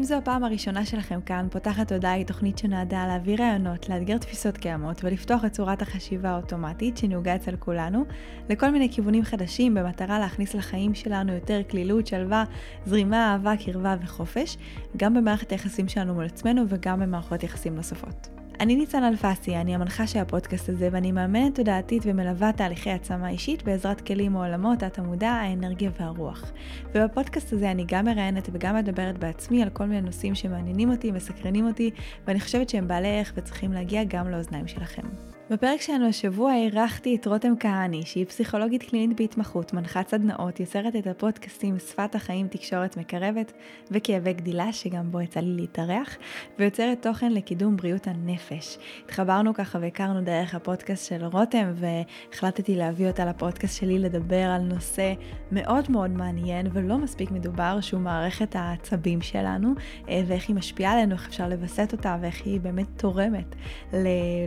אם זו הפעם הראשונה שלכם כאן, פותחת תודעה היא תוכנית שנועדה להביא רעיונות, לאתגר תפיסות קיימות ולפתוח את צורת החשיבה האוטומטית שנהוגה אצל כולנו, לכל מיני כיוונים חדשים במטרה להכניס לחיים שלנו יותר כלילות, שלווה, זרימה, אהבה, קרבה וחופש, גם במערכת היחסים שלנו מול עצמנו וגם במערכות יחסים נוספות. אני ניצן אלפסי, אני המנחה של הפודקאסט הזה ואני מאמנת תודעתית ומלווה תהליכי עצמה אישית בעזרת כלים מעולמות התמודע, האנרגיה והרוח. ובפודקאסט הזה אני גם מראיינת וגם מדברת בעצמי על כל מיני נושאים שמעניינים אותי, מסקרנים אותי, ואני חושבת שהם בעלי ערך וצריכים להגיע גם לאוזניים שלכם. בפרק שלנו השבוע אירחתי את רותם כהני, שהיא פסיכולוגית קלינית בהתמחות, מנחת סדנאות, יוצרת את הפודקאסטים שפת החיים תקשורת מקרבת וכאבי גדילה, שגם בו יצא לי להתארח, ויוצרת תוכן לקידום בריאות הנפש. התחברנו ככה והכרנו דרך הפודקאסט של רותם, והחלטתי להביא אותה לפודקאסט שלי לדבר על נושא מאוד מאוד מעניין ולא מספיק מדובר, שהוא מערכת העצבים שלנו, אה, ואיך היא משפיעה עלינו, איך אפשר לווסת אותה, ואיך היא באמת תורמת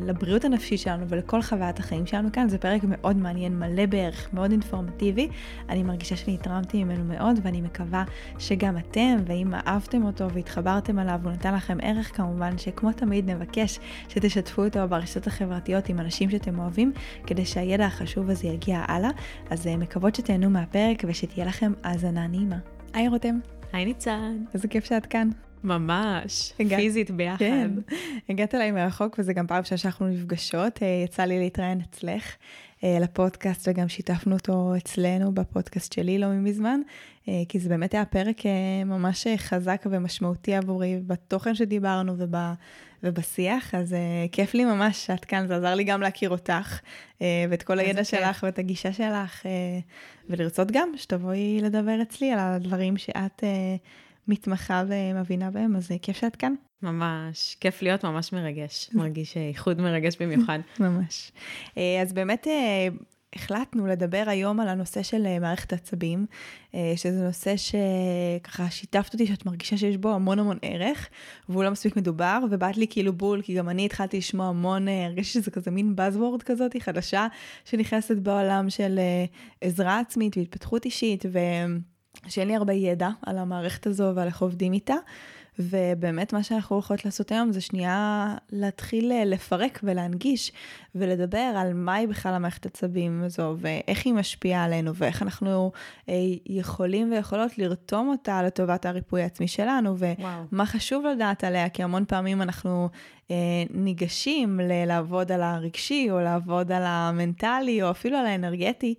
לבריאות הנפשית שלנו. שלנו ולכל חוויית החיים שלנו כאן. זה פרק מאוד מעניין, מלא בערך, מאוד אינפורמטיבי. אני מרגישה שאני התרמתי ממנו מאוד, ואני מקווה שגם אתם, ואם אהבתם אותו והתחברתם עליו, הוא נתן לכם ערך כמובן, שכמו תמיד נבקש שתשתפו אותו ברשתות החברתיות עם אנשים שאתם אוהבים, כדי שהידע החשוב הזה יגיע הלאה. אז אה, מקוות שתהנו מהפרק ושתהיה לכם האזנה נעימה. היי רותם. היי ניצן. איזה כיף שאת כאן. ממש, הגע... פיזית ביחד. כן, הגעת אליי מרחוק וזה גם פעם ראשונה שאנחנו נפגשות, אה, יצא לי להתראיין אצלך אה, לפודקאסט וגם שיתפנו אותו אצלנו בפודקאסט שלי לא מזמן, אה, כי זה באמת היה פרק ממש חזק ומשמעותי עבורי בתוכן שדיברנו וב, ובשיח, אז כיף לי ממש שאת כאן, זה עזר לי גם להכיר אותך ואת כל הידע שלך ואת הגישה שלך, ולרצות גם שתבואי לדבר אצלי על הדברים שאת... מתמחה ומבינה בהם, אז כיף שאת כאן. ממש, כיף להיות ממש מרגש, מרגיש איחוד מרגש במיוחד. ממש. אה, אז באמת אה, החלטנו לדבר היום על הנושא של אה, מערכת עצבים, שזה נושא שככה שיתפת אותי שאת מרגישה שיש בו המון המון ערך, והוא לא מספיק מדובר, ובאת לי כאילו בול, כי גם אני התחלתי לשמוע המון, הרגשתי שזה כזה מין Buzzword כזאת חדשה, שנכנסת בעולם של עזרה עצמית והתפתחות אישית, ו... שאין לי הרבה ידע על המערכת הזו ועל איך עובדים איתה, ובאמת מה שאנחנו הולכות לעשות היום זה שנייה להתחיל אה, לפרק ולהנגיש ולדבר על מהי בכלל המערכת עצבים הזו ואיך היא משפיעה עלינו ואיך אנחנו אה, יכולים ויכולות לרתום אותה לטובת הריפוי העצמי שלנו ומה וואו. חשוב לדעת עליה כי המון פעמים אנחנו אה, ניגשים לעבוד על הרגשי או לעבוד על המנטלי או אפילו על האנרגטי.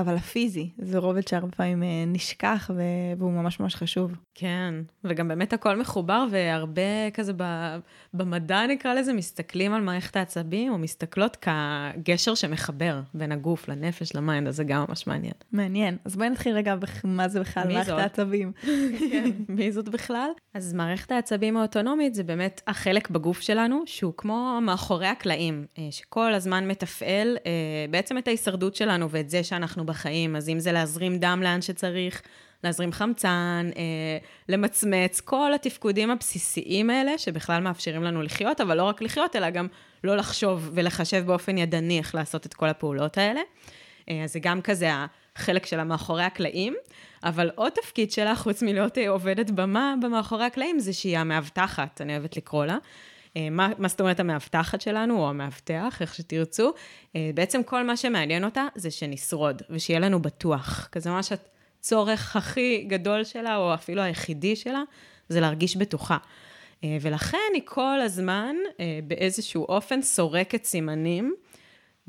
אבל הפיזי, זה רובד שהרבה פעמים אה, נשכח והוא ממש ממש חשוב. כן, וגם באמת הכל מחובר והרבה כזה ב... במדע נקרא לזה, מסתכלים על מערכת העצבים או מסתכלות כגשר שמחבר בין הגוף לנפש, ל mind, אז זה גם ממש מעניין. מעניין. אז בואי נתחיל רגע מה זה בכלל מערכת העצבים. כן, מי זאת בכלל? אז מערכת העצבים האוטונומית זה באמת החלק בגוף שלנו, שהוא כמו מאחורי הקלעים, אה, שכל הזמן מתפעל אה, בעצם את ההישרדות שלנו ואת זה שאנחנו בחיים, אז אם זה להזרים דם לאן שצריך, להזרים חמצן, אה, למצמץ, כל התפקודים הבסיסיים האלה, שבכלל מאפשרים לנו לחיות, אבל לא רק לחיות, אלא גם לא לחשוב ולחשב באופן ידני איך לעשות את כל הפעולות האלה. אה, אז זה גם כזה החלק שלה מאחורי הקלעים, אבל עוד תפקיד שלה, חוץ מלהיות אה, עובדת במה במאחורי הקלעים, זה שהיא המאבטחת, אני אוהבת לקרוא לה. אה, מה, מה זאת אומרת המאבטחת שלנו, או המאבטח, איך שתרצו? אה, בעצם כל מה שמעניין אותה זה שנשרוד, ושיהיה לנו בטוח. כזה ממש הצורך הכי גדול שלה, או אפילו היחידי שלה, זה להרגיש בטוחה. אה, ולכן היא כל הזמן באיזשהו אופן סורקת סימנים,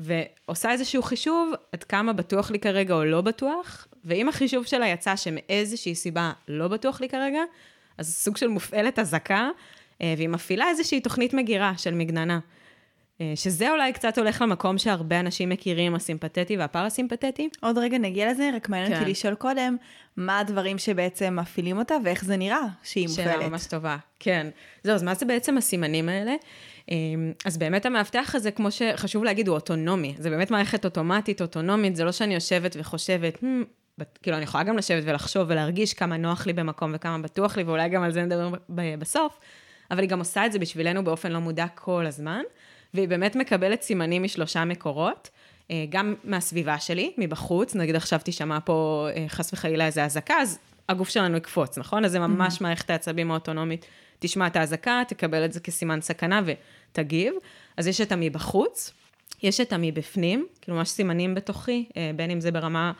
ועושה איזשהו חישוב עד כמה בטוח לי כרגע או לא בטוח, ואם החישוב שלה יצא שמאיזושהי סיבה לא בטוח לי כרגע, אז סוג של מופעלת אזעקה, והיא מפעילה איזושהי תוכנית מגירה של מגננה. אה, שזה אולי קצת הולך למקום שהרבה אנשים מכירים, הסימפתטי והפרסימפתטי. עוד רגע נגיע לזה, רק מעניין אותי כן. לשאול קודם, מה הדברים שבעצם מפעילים אותה ואיך זה נראה שהיא מופעלת. שאלה ממש טובה, כן. זהו, אז מה זה בעצם הסימנים האלה? אמ, אז באמת המאבטח הזה, כמו שחשוב להגיד, הוא אוטונומי. זה באמת מערכת אוטומטית, אוטונומית, זה לא שאני יושבת וחושבת, hmm, כאילו, אני יכולה גם לשבת ולחשוב ולהרגיש כמה נוח לי במקום וכמה בטוח לי, ואולי גם על זה נדבר בסוף, אבל היא גם עושה את זה בשבילנו באופן לא מודע כל הזמן, והיא באמת מקבלת סימנים משלושה מקורות. אה, גם מהסביבה שלי, מבחוץ, נגיד עכשיו תשמע פה אה, חס וחלילה איזה אזעקה, אז הגוף שלנו יקפוץ, נכון? אז זה ממש mm-hmm. מערכת העצבים האוטונומית. תשמע את האזעקה, תקבל את זה כסימן סכנה ותגיב. אז יש את המבחוץ, יש את המבפנים, כאילו ממש סימנים בתוכי, אה, בין אם זה ברמה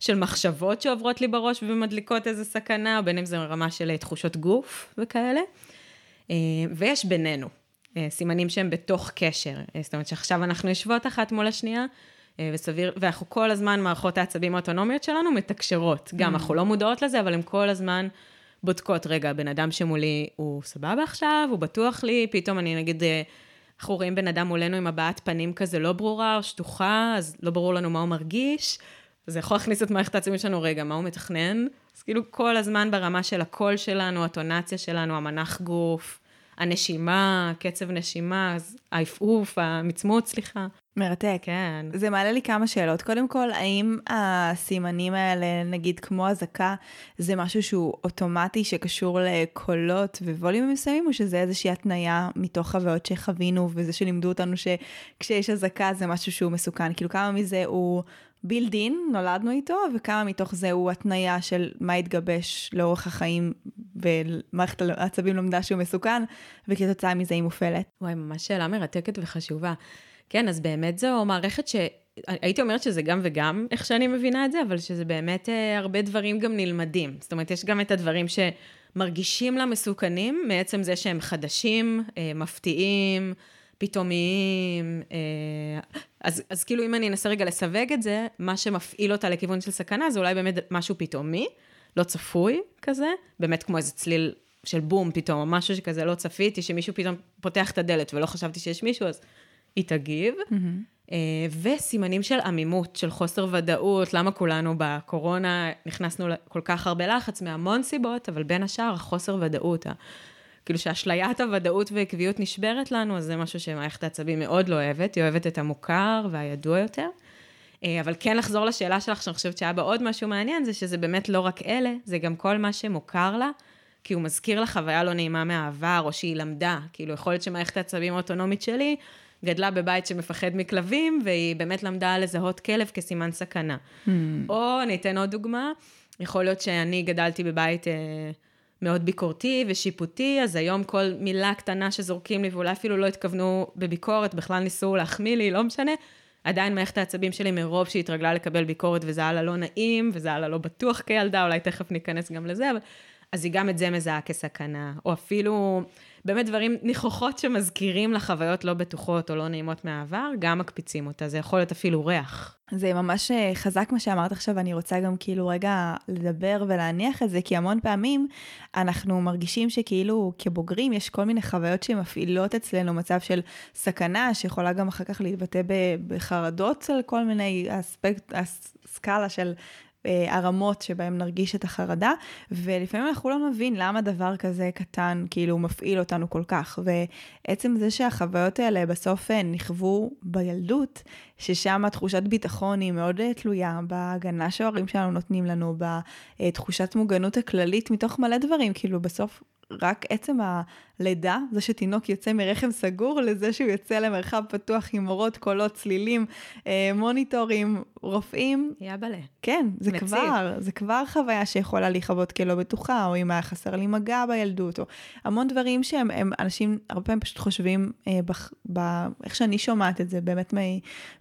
של מחשבות שעוברות לי בראש ומדליקות איזה סכנה, או בין אם זה ברמה של תחושות גוף וכאלה. ויש בינינו. סימנים שהם בתוך קשר. זאת אומרת שעכשיו אנחנו יושבות אחת מול השנייה, אה, וסביר, ואנחנו כל הזמן, מערכות העצבים האוטונומיות שלנו מתקשרות. גם, mm. אנחנו לא מודעות לזה, אבל הן כל הזמן בודקות, רגע, בן אדם שמולי הוא סבבה עכשיו, הוא בטוח לי, פתאום אני נגיד, אה, אנחנו רואים בן אדם מולנו עם הבעת פנים כזה לא ברורה או שטוחה, אז לא ברור לנו מה הוא מרגיש. זה יכול להכניס את מערכת העצבים שלנו, רגע, מה הוא מתכנן? אז כאילו כל הזמן ברמה של הקול שלנו, הטונציה שלנו, המנח גוף, הנשימה, קצב נשימה, העפעוף, המצמוץ, סליחה. מרתק. כן. זה מעלה לי כמה שאלות. קודם כל, האם הסימנים האלה, נגיד כמו אזעקה, זה משהו שהוא אוטומטי שקשור לקולות וווליומים מסוימים, או שזה איזושהי התניה מתוך חוויות שחווינו, וזה שלימדו אותנו שכשיש אזעקה זה משהו שהוא מסוכן? כאילו, כמה מזה הוא בילדין, נולדנו איתו, וכמה מתוך זה הוא התניה של מה התגבש לאורך החיים, ומערכת העצבים לומדה שהוא מסוכן, וכתוצאה מזה היא מופעלת. וואי, ממש שאלה מרתקת וחשובה. כן, אז באמת זו מערכת ש... הייתי אומרת שזה גם וגם, איך שאני מבינה את זה, אבל שזה באמת אה, הרבה דברים גם נלמדים. זאת אומרת, יש גם את הדברים שמרגישים לה מסוכנים, מעצם זה שהם חדשים, אה, מפתיעים, פתאומיים. אה, אז, אז כאילו, אם אני אנסה רגע לסווג את זה, מה שמפעיל אותה לכיוון של סכנה, זה אולי באמת משהו פתאומי, לא צפוי כזה, באמת כמו איזה צליל של בום פתאום, או משהו שכזה לא צפיתי, שמישהו פתאום פותח את הדלת ולא חשבתי שיש מישהו, אז היא תגיב. Mm-hmm. וסימנים של עמימות, של חוסר ודאות, למה כולנו בקורונה נכנסנו כל כך הרבה לחץ מהמון סיבות, אבל בין השאר החוסר ודאות, כאילו שאשליית הוודאות ועקביות נשברת לנו, אז זה משהו שמערכת העצבים מאוד לא אוהבת, היא אוהבת את המוכר והידוע יותר. אה, אבל כן לחזור לשאלה שלך, שאני חושבת שהיה בה עוד משהו מעניין, זה שזה באמת לא רק אלה, זה גם כל מה שמוכר לה, כי הוא מזכיר לה חוויה לא נעימה מהעבר, או שהיא למדה. כאילו, יכול להיות שמערכת העצבים האוטונומית שלי גדלה בבית שמפחד מכלבים, והיא באמת למדה לזהות כלב כסימן סכנה. Mm. או, אני אתן עוד דוגמה, יכול להיות שאני גדלתי בבית... מאוד ביקורתי ושיפוטי, אז היום כל מילה קטנה שזורקים לי, ואולי אפילו לא התכוונו בביקורת, בכלל ניסו להחמיא לי, לא משנה, עדיין מערכת העצבים שלי מרוב שהיא התרגלה לקבל ביקורת, וזה היה לה לא נעים, וזה היה לה לא בטוח כילדה, אולי תכף ניכנס גם לזה, אבל... אז היא גם את זה מזהה כסכנה, או אפילו באמת דברים, ניחוחות שמזכירים לחוויות לא בטוחות או לא נעימות מהעבר, גם מקפיצים אותה, זה יכול להיות אפילו ריח. זה ממש אה, חזק מה שאמרת עכשיו, אני רוצה גם כאילו רגע לדבר ולהניח את זה, כי המון פעמים אנחנו מרגישים שכאילו כבוגרים יש כל מיני חוויות שמפעילות אצלנו מצב של סכנה, שיכולה גם אחר כך להתבטא בחרדות על כל מיני אספקט, הסקאלה של הרמות שבהם נרגיש את החרדה, ולפעמים אנחנו לא נבין למה דבר כזה קטן כאילו מפעיל אותנו כל כך. ועצם זה שהחוויות האלה בסוף אה, נכוו בילדות, ששם תחושת ביטחון היא מאוד אה, תלויה בהגנה שההורים שלנו נותנים לנו, בתחושת מוגנות הכללית מתוך מלא דברים, כאילו בסוף רק עצם הלידה, זה שתינוק יוצא מרחם סגור, לזה שהוא יוצא למרחב פתוח עם מורות, קולות, צלילים, אה, מוניטורים, רופאים. יאבלה. כן, זה מציב. כבר, זה כבר חוויה שיכולה להיחוות כלא בטוחה, או אם היה חסר לי מגע בילדות, או המון דברים שהם, הם, אנשים הרבה פעמים פשוט חושבים, אה, בח, ב, איך שאני שומעת את זה, באמת מה,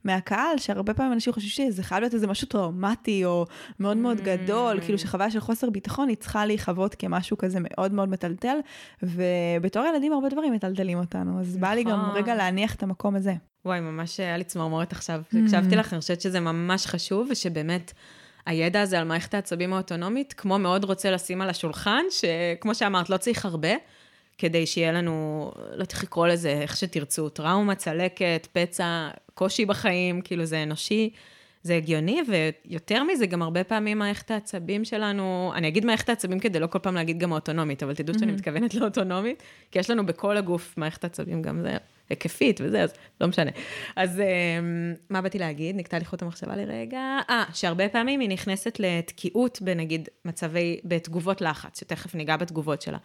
מהקהל, שהרבה פעמים אנשים חושבים שזה חייב להיות איזה משהו טראומטי, או מאוד מאוד גדול, mm. כאילו שחוויה של חוסר ביטחון, היא צריכה להיחוות כמשהו כזה מאוד מאוד מטלטל, ובתור ילדים הרבה דברים מטלטלים אותנו, אז בא לי גם נכון. רגע להניח את המקום הזה. וואי, ממש היה לי צמרמורת עכשיו. Mm. הקשבתי לך, אני חושבת שזה ממש חשוב, ושבאמת... הידע הזה על מערכת העצבים האוטונומית, כמו מאוד רוצה לשים על השולחן, שכמו שאמרת, לא צריך הרבה, כדי שיהיה לנו, לא צריך לקרוא לזה איך שתרצו, טראומה, צלקת, פצע, קושי בחיים, כאילו זה אנושי. זה הגיוני, ויותר מזה, גם הרבה פעמים מערכת העצבים שלנו, אני אגיד מערכת העצבים כדי לא כל פעם להגיד גם האוטונומית, אבל תדעו שאני מתכוונת לאוטונומית, כי יש לנו בכל הגוף מערכת עצבים, גם זה היקפית וזה, אז לא משנה. אז מה באתי להגיד? נקטע לי חוט המחשבה לרגע. אה, שהרבה פעמים היא נכנסת לתקיעות בנגיד מצבי, בתגובות לחץ, שתכף ניגע בתגובות שלה.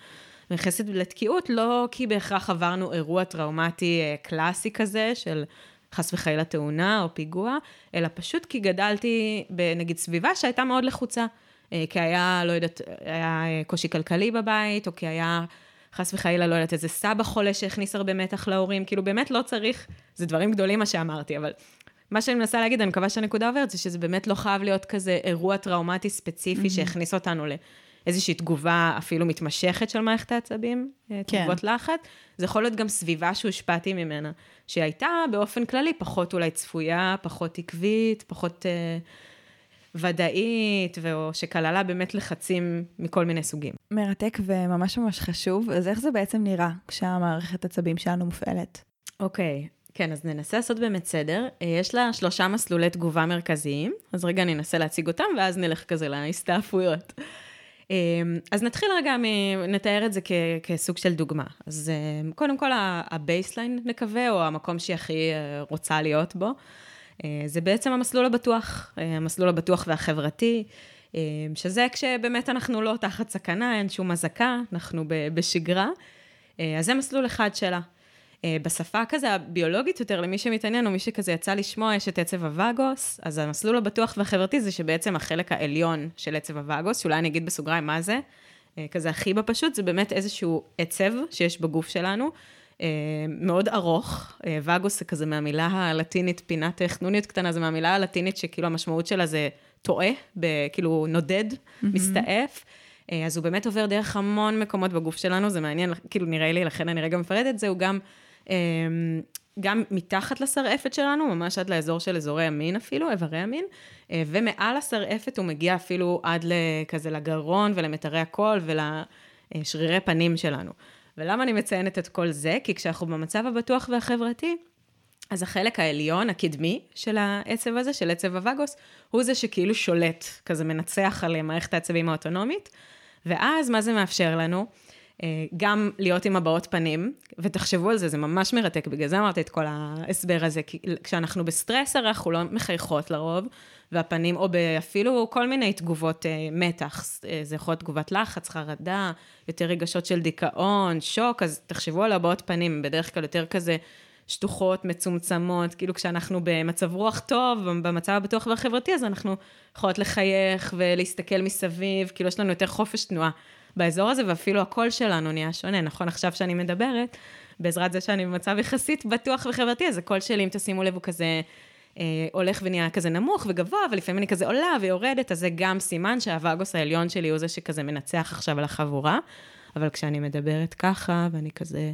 נכנסת לתקיעות לא כי בהכרח עברנו אירוע טראומטי קלאסי כזה של חס וחלילה תאונה או פיגוע, אלא פשוט כי גדלתי בנגיד סביבה שהייתה מאוד לחוצה. אה, כי היה, לא יודעת, היה אה, קושי כלכלי בבית, או כי היה חס וחלילה, לא יודעת, איזה סבא חולה שהכניס הרבה מתח להורים, כאילו באמת לא צריך, זה דברים גדולים מה שאמרתי, אבל מה שאני מנסה להגיד, אני מקווה שהנקודה עוברת, זה שזה באמת לא חייב להיות כזה אירוע טראומטי ספציפי mm-hmm. שהכניס אותנו לאיזושהי תגובה אפילו מתמשכת של מערכת העצבים, אה, כן. תגובות לחץ. זה יכול להיות גם סביבה שהושפעתי ממנה, שהייתה באופן כללי פחות אולי צפויה, פחות עקבית, פחות... אה, ודאית, או שכללה באמת לחצים מכל מיני סוגים. מרתק וממש ממש חשוב. אז איך זה בעצם נראה כשהמערכת עצבים שלנו מופעלת? אוקיי, כן, אז ננסה לעשות באמת סדר. אה, יש לה שלושה מסלולי תגובה מרכזיים, אז רגע אני אנסה להציג אותם, ואז נלך כזה להסתעפויות. אה, אז נתחיל רגע, נתאר את זה כ- כסוג של דוגמה. אז אה, קודם כל ה baseline נקווה, או המקום שהיא הכי רוצה להיות בו. אה, זה בעצם המסלול הבטוח, אה, המסלול הבטוח והחברתי, אה, שזה כשבאמת אנחנו לא תחת סכנה, אין שום אזעקה, אנחנו בשגרה. אז זה מסלול אחד שלה. בשפה כזה הביולוגית יותר, למי שמתעניין, או מי שכזה יצא לשמוע, יש את עצב הווגוס, אז המסלול הבטוח והחברתי זה שבעצם החלק העליון של עצב הווגוס, שאולי אני אגיד בסוגריים מה זה, כזה הכי בפשוט, זה באמת איזשהו עצב שיש בגוף שלנו, אה, מאוד ארוך, אה, וגוס זה כזה מהמילה הלטינית, פינת חנוניות קטנה, זה מהמילה הלטינית שכאילו המשמעות שלה זה טועה, כאילו נודד, mm-hmm. מסתעף. אה, אז הוא באמת עובר דרך המון מקומות בגוף שלנו, זה מעניין, כאילו נראה לי, לכן אני רגע מפרדת את זה, הוא גם, גם מתחת לשרעפת שלנו, ממש עד לאזור של אזורי המין אפילו, איברי המין, ומעל השרעפת הוא מגיע אפילו עד כזה לגרון ולמיתרי הקול ולשרירי פנים שלנו. ולמה אני מציינת את כל זה? כי כשאנחנו במצב הבטוח והחברתי, אז החלק העליון, הקדמי של העצב הזה, של עצב הווגוס, הוא זה שכאילו שולט, כזה מנצח על מערכת העצבים האוטונומית, ואז מה זה מאפשר לנו? אה, גם להיות עם הבעות פנים, ותחשבו על זה, זה ממש מרתק, בגלל זה אמרתי את כל ההסבר הזה, כי כשאנחנו בסטרס הרי אנחנו לא מחייכות לרוב, והפנים, או אפילו כל מיני תגובות אה, מתח, אה, זה יכול להיות תגובת לחץ, חרדה, יותר רגשות של דיכאון, שוק, אז תחשבו על הבעות פנים, בדרך כלל יותר כזה שטוחות, מצומצמות, כאילו כשאנחנו במצב רוח טוב, במצב הבטוח והחברתי, אז אנחנו יכולות לחייך ולהסתכל מסביב, כאילו יש לנו יותר חופש תנועה באזור הזה, ואפילו הקול שלנו נהיה שונה, נכון? עכשיו שאני מדברת, בעזרת זה שאני במצב יחסית בטוח וחברתי, אז הקול שלי, אם תשימו לב, הוא כזה... אה, הולך ונהיה כזה נמוך וגבוה, ולפעמים אני כזה עולה ויורדת, אז זה גם סימן שהווגוס העליון שלי הוא זה שכזה מנצח עכשיו על החבורה. אבל כשאני מדברת ככה, ואני כזה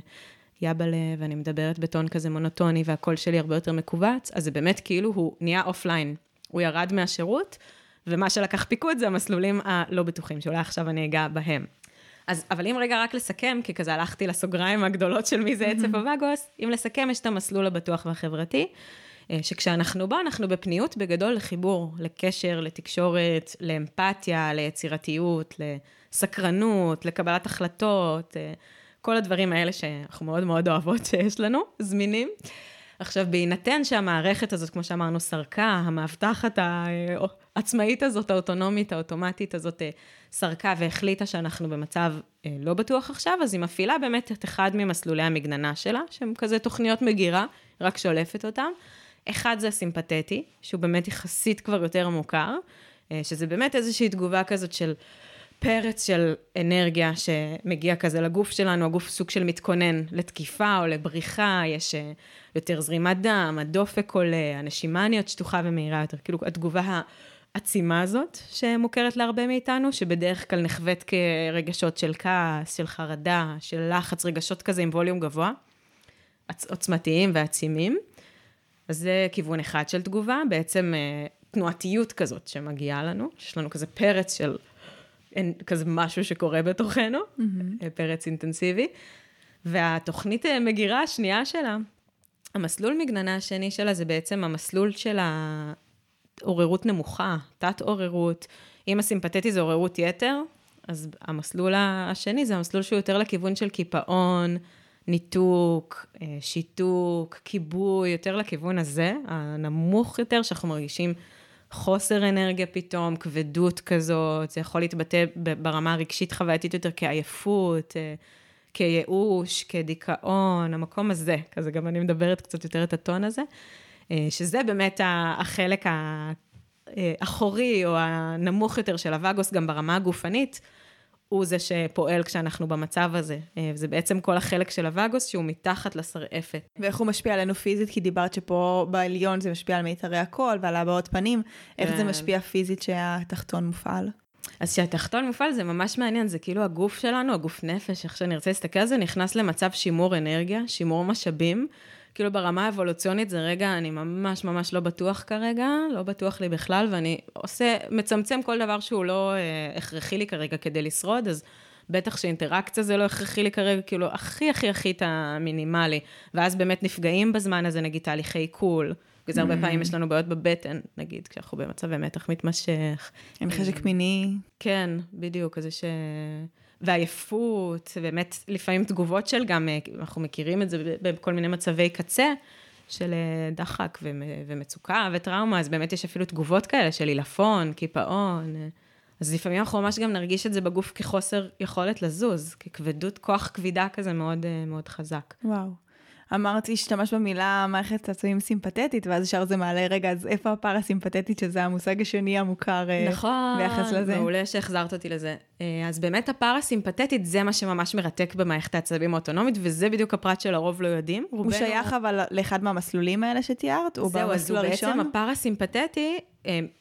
יבלה, ואני מדברת בטון כזה מונוטוני, והקול שלי הרבה יותר מכווץ, אז זה באמת כאילו הוא נהיה offline. הוא ירד מהשירות, ומה שלקח פיקוד זה המסלולים הלא בטוחים, שאולי עכשיו אני אגע בהם. אז, אבל אם רגע רק לסכם, כי כזה הלכתי לסוגריים הגדולות של מי זה עצב הווגוס, אם לסכם, יש את המסלול הבטוח והחברתי, אה, שכשאנחנו בו, אנחנו בפניות בגדול לחיבור, לקשר, לתקשורת, לאמפתיה, ליצירתיות, לסקרנות, לקבלת החלטות, אה, כל הדברים האלה שאנחנו מאוד מאוד אוהבות שיש לנו, זמינים. עכשיו, בהינתן שהמערכת הזאת, כמו שאמרנו, סרקה, המאבטחת העצמאית הזאת, האוטונומית, האוטומטית הזאת, אה, סרקה והחליטה שאנחנו במצב לא בטוח עכשיו, אז היא מפעילה באמת את אחד ממסלולי המגננה שלה, שהם כזה תוכניות מגירה, רק שולפת אותם. אחד זה הסימפתטי, שהוא באמת יחסית כבר יותר מוכר, אה, שזה באמת איזושהי תגובה כזאת של פרץ של אנרגיה שמגיע כזה לגוף שלנו, הגוף סוג של מתכונן לתקיפה או לבריחה, יש אה, יותר זרימת דם, הדופק עולה, הנשימה נהיות שטוחה ומהירה יותר, כאילו התגובה העצימה הזאת שמוכרת להרבה מאיתנו, שבדרך כלל נחווית כרגשות של כעס, של חרדה, של לחץ, רגשות כזה עם ווליום גבוה, עוצמתיים ועצימים. אז זה כיוון אחד של תגובה, בעצם אה, תנועתיות כזאת שמגיעה לנו, יש לנו כזה פרץ של כזה משהו שקורה בתוכנו, mm-hmm. פרץ אינטנסיבי. והתוכנית אה, מגירה השנייה שלה, המסלול מגננה השני שלה זה בעצם המסלול של העוררות נמוכה, תת-עוררות. אם הסימפתטי זה עוררות יתר, אז המסלול השני זה המסלול שהוא יותר לכיוון של קיפאון, ניתוק, שיתוק, כיבוי, יותר לכיוון הזה, הנמוך יותר, שאנחנו מרגישים חוסר אנרגיה פתאום, כבדות כזאת, זה יכול להתבטא ברמה הרגשית חווייתית יותר כעייפות, כייאוש, כדיכאון, המקום הזה, כזה גם אני מדברת קצת יותר את הטון הזה, שזה באמת החלק האחורי או הנמוך יותר של הווגוס, גם ברמה הגופנית. הוא זה שפועל כשאנחנו במצב הזה. זה בעצם כל החלק של הווגוס שהוא מתחת לשרעפת. ואיך הוא משפיע עלינו פיזית? כי דיברת שפה בעליון זה משפיע על מיתרי הקול ועל הבעות פנים. איך זה כן. משפיע פיזית שהתחתון מופעל? אז כשהתחתון מופעל זה ממש מעניין, זה כאילו הגוף שלנו, הגוף נפש, איך שנרצה להסתכל על זה, נכנס למצב שימור אנרגיה, שימור משאבים. כאילו ברמה האבולוציונית זה רגע, אני ממש ממש לא בטוח כרגע, לא בטוח לי בכלל, ואני עושה, מצמצם כל דבר שהוא לא אה, הכרחי לי כרגע כדי לשרוד, אז בטח שאינטראקציה זה לא הכרחי לי כרגע, כאילו הכי הכי הכי את המינימלי. ואז באמת נפגעים בזמן הזה, נגיד תהליכי עיכול. בגלל זה הרבה mm. פעמים יש לנו בעיות בבטן, נגיד, כשאנחנו במצבי מתח מתמשך. אין חשק מיני. כן, בדיוק, אז יש... ועייפות, באמת, לפעמים תגובות של גם, אה, אנחנו מכירים את זה בכל מיני מצבי קצה, של אה, דחק ומצוקה וטראומה, אז באמת יש אפילו תגובות כאלה של עילפון, קיפאון. אה. אז לפעמים אנחנו ממש גם נרגיש את זה בגוף כחוסר יכולת לזוז, ככבדות כוח כבידה כזה מאוד, מאוד חזק. וואו. אמרתי, השתמש במילה מערכת עצבים סימפתטית, ואז ישר זה מעלה, רגע, אז איפה הפרסימפתטית, שזה המושג השני המוכר אה, נכון, ביחס לזה? נכון, מעולה שהחזרת אותי לזה. אה, אז באמת הפרסימפתטית, זה מה שממש מרתק במערכת העצבים האוטונומית, וזה בדיוק הפרט שלרוב לא יודעים. הוא. שייך אבל לאחד מהמסלולים האלה שתיארת? הוא במסלול הראשון? זהו, אז בעצם הפרסימפטי אה,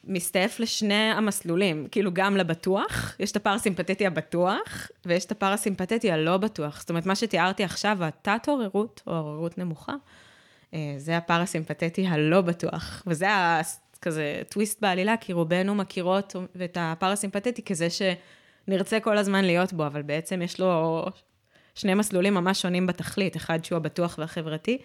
מסתעף לשני המסלולים, כאילו גם לבטוח, יש את הפרסימפטטי הבטוח, ויש את הפרסימפטטי הלא בטוח. זאת אומרת, מה שתיארתי עכשיו, התת-עוררות, או עוררות נמוכה, אה, זה הפרסימפטטי הלא בטוח. וזה כזה טוויסט בעלילה, כי רובנו מכירות את הפרסימפטטי כזה שנרצה כל הזמן להיות בו, אבל בעצם יש לו שני מסלולים ממש שונים בתכלית, אחד שהוא הבטוח והחברתי,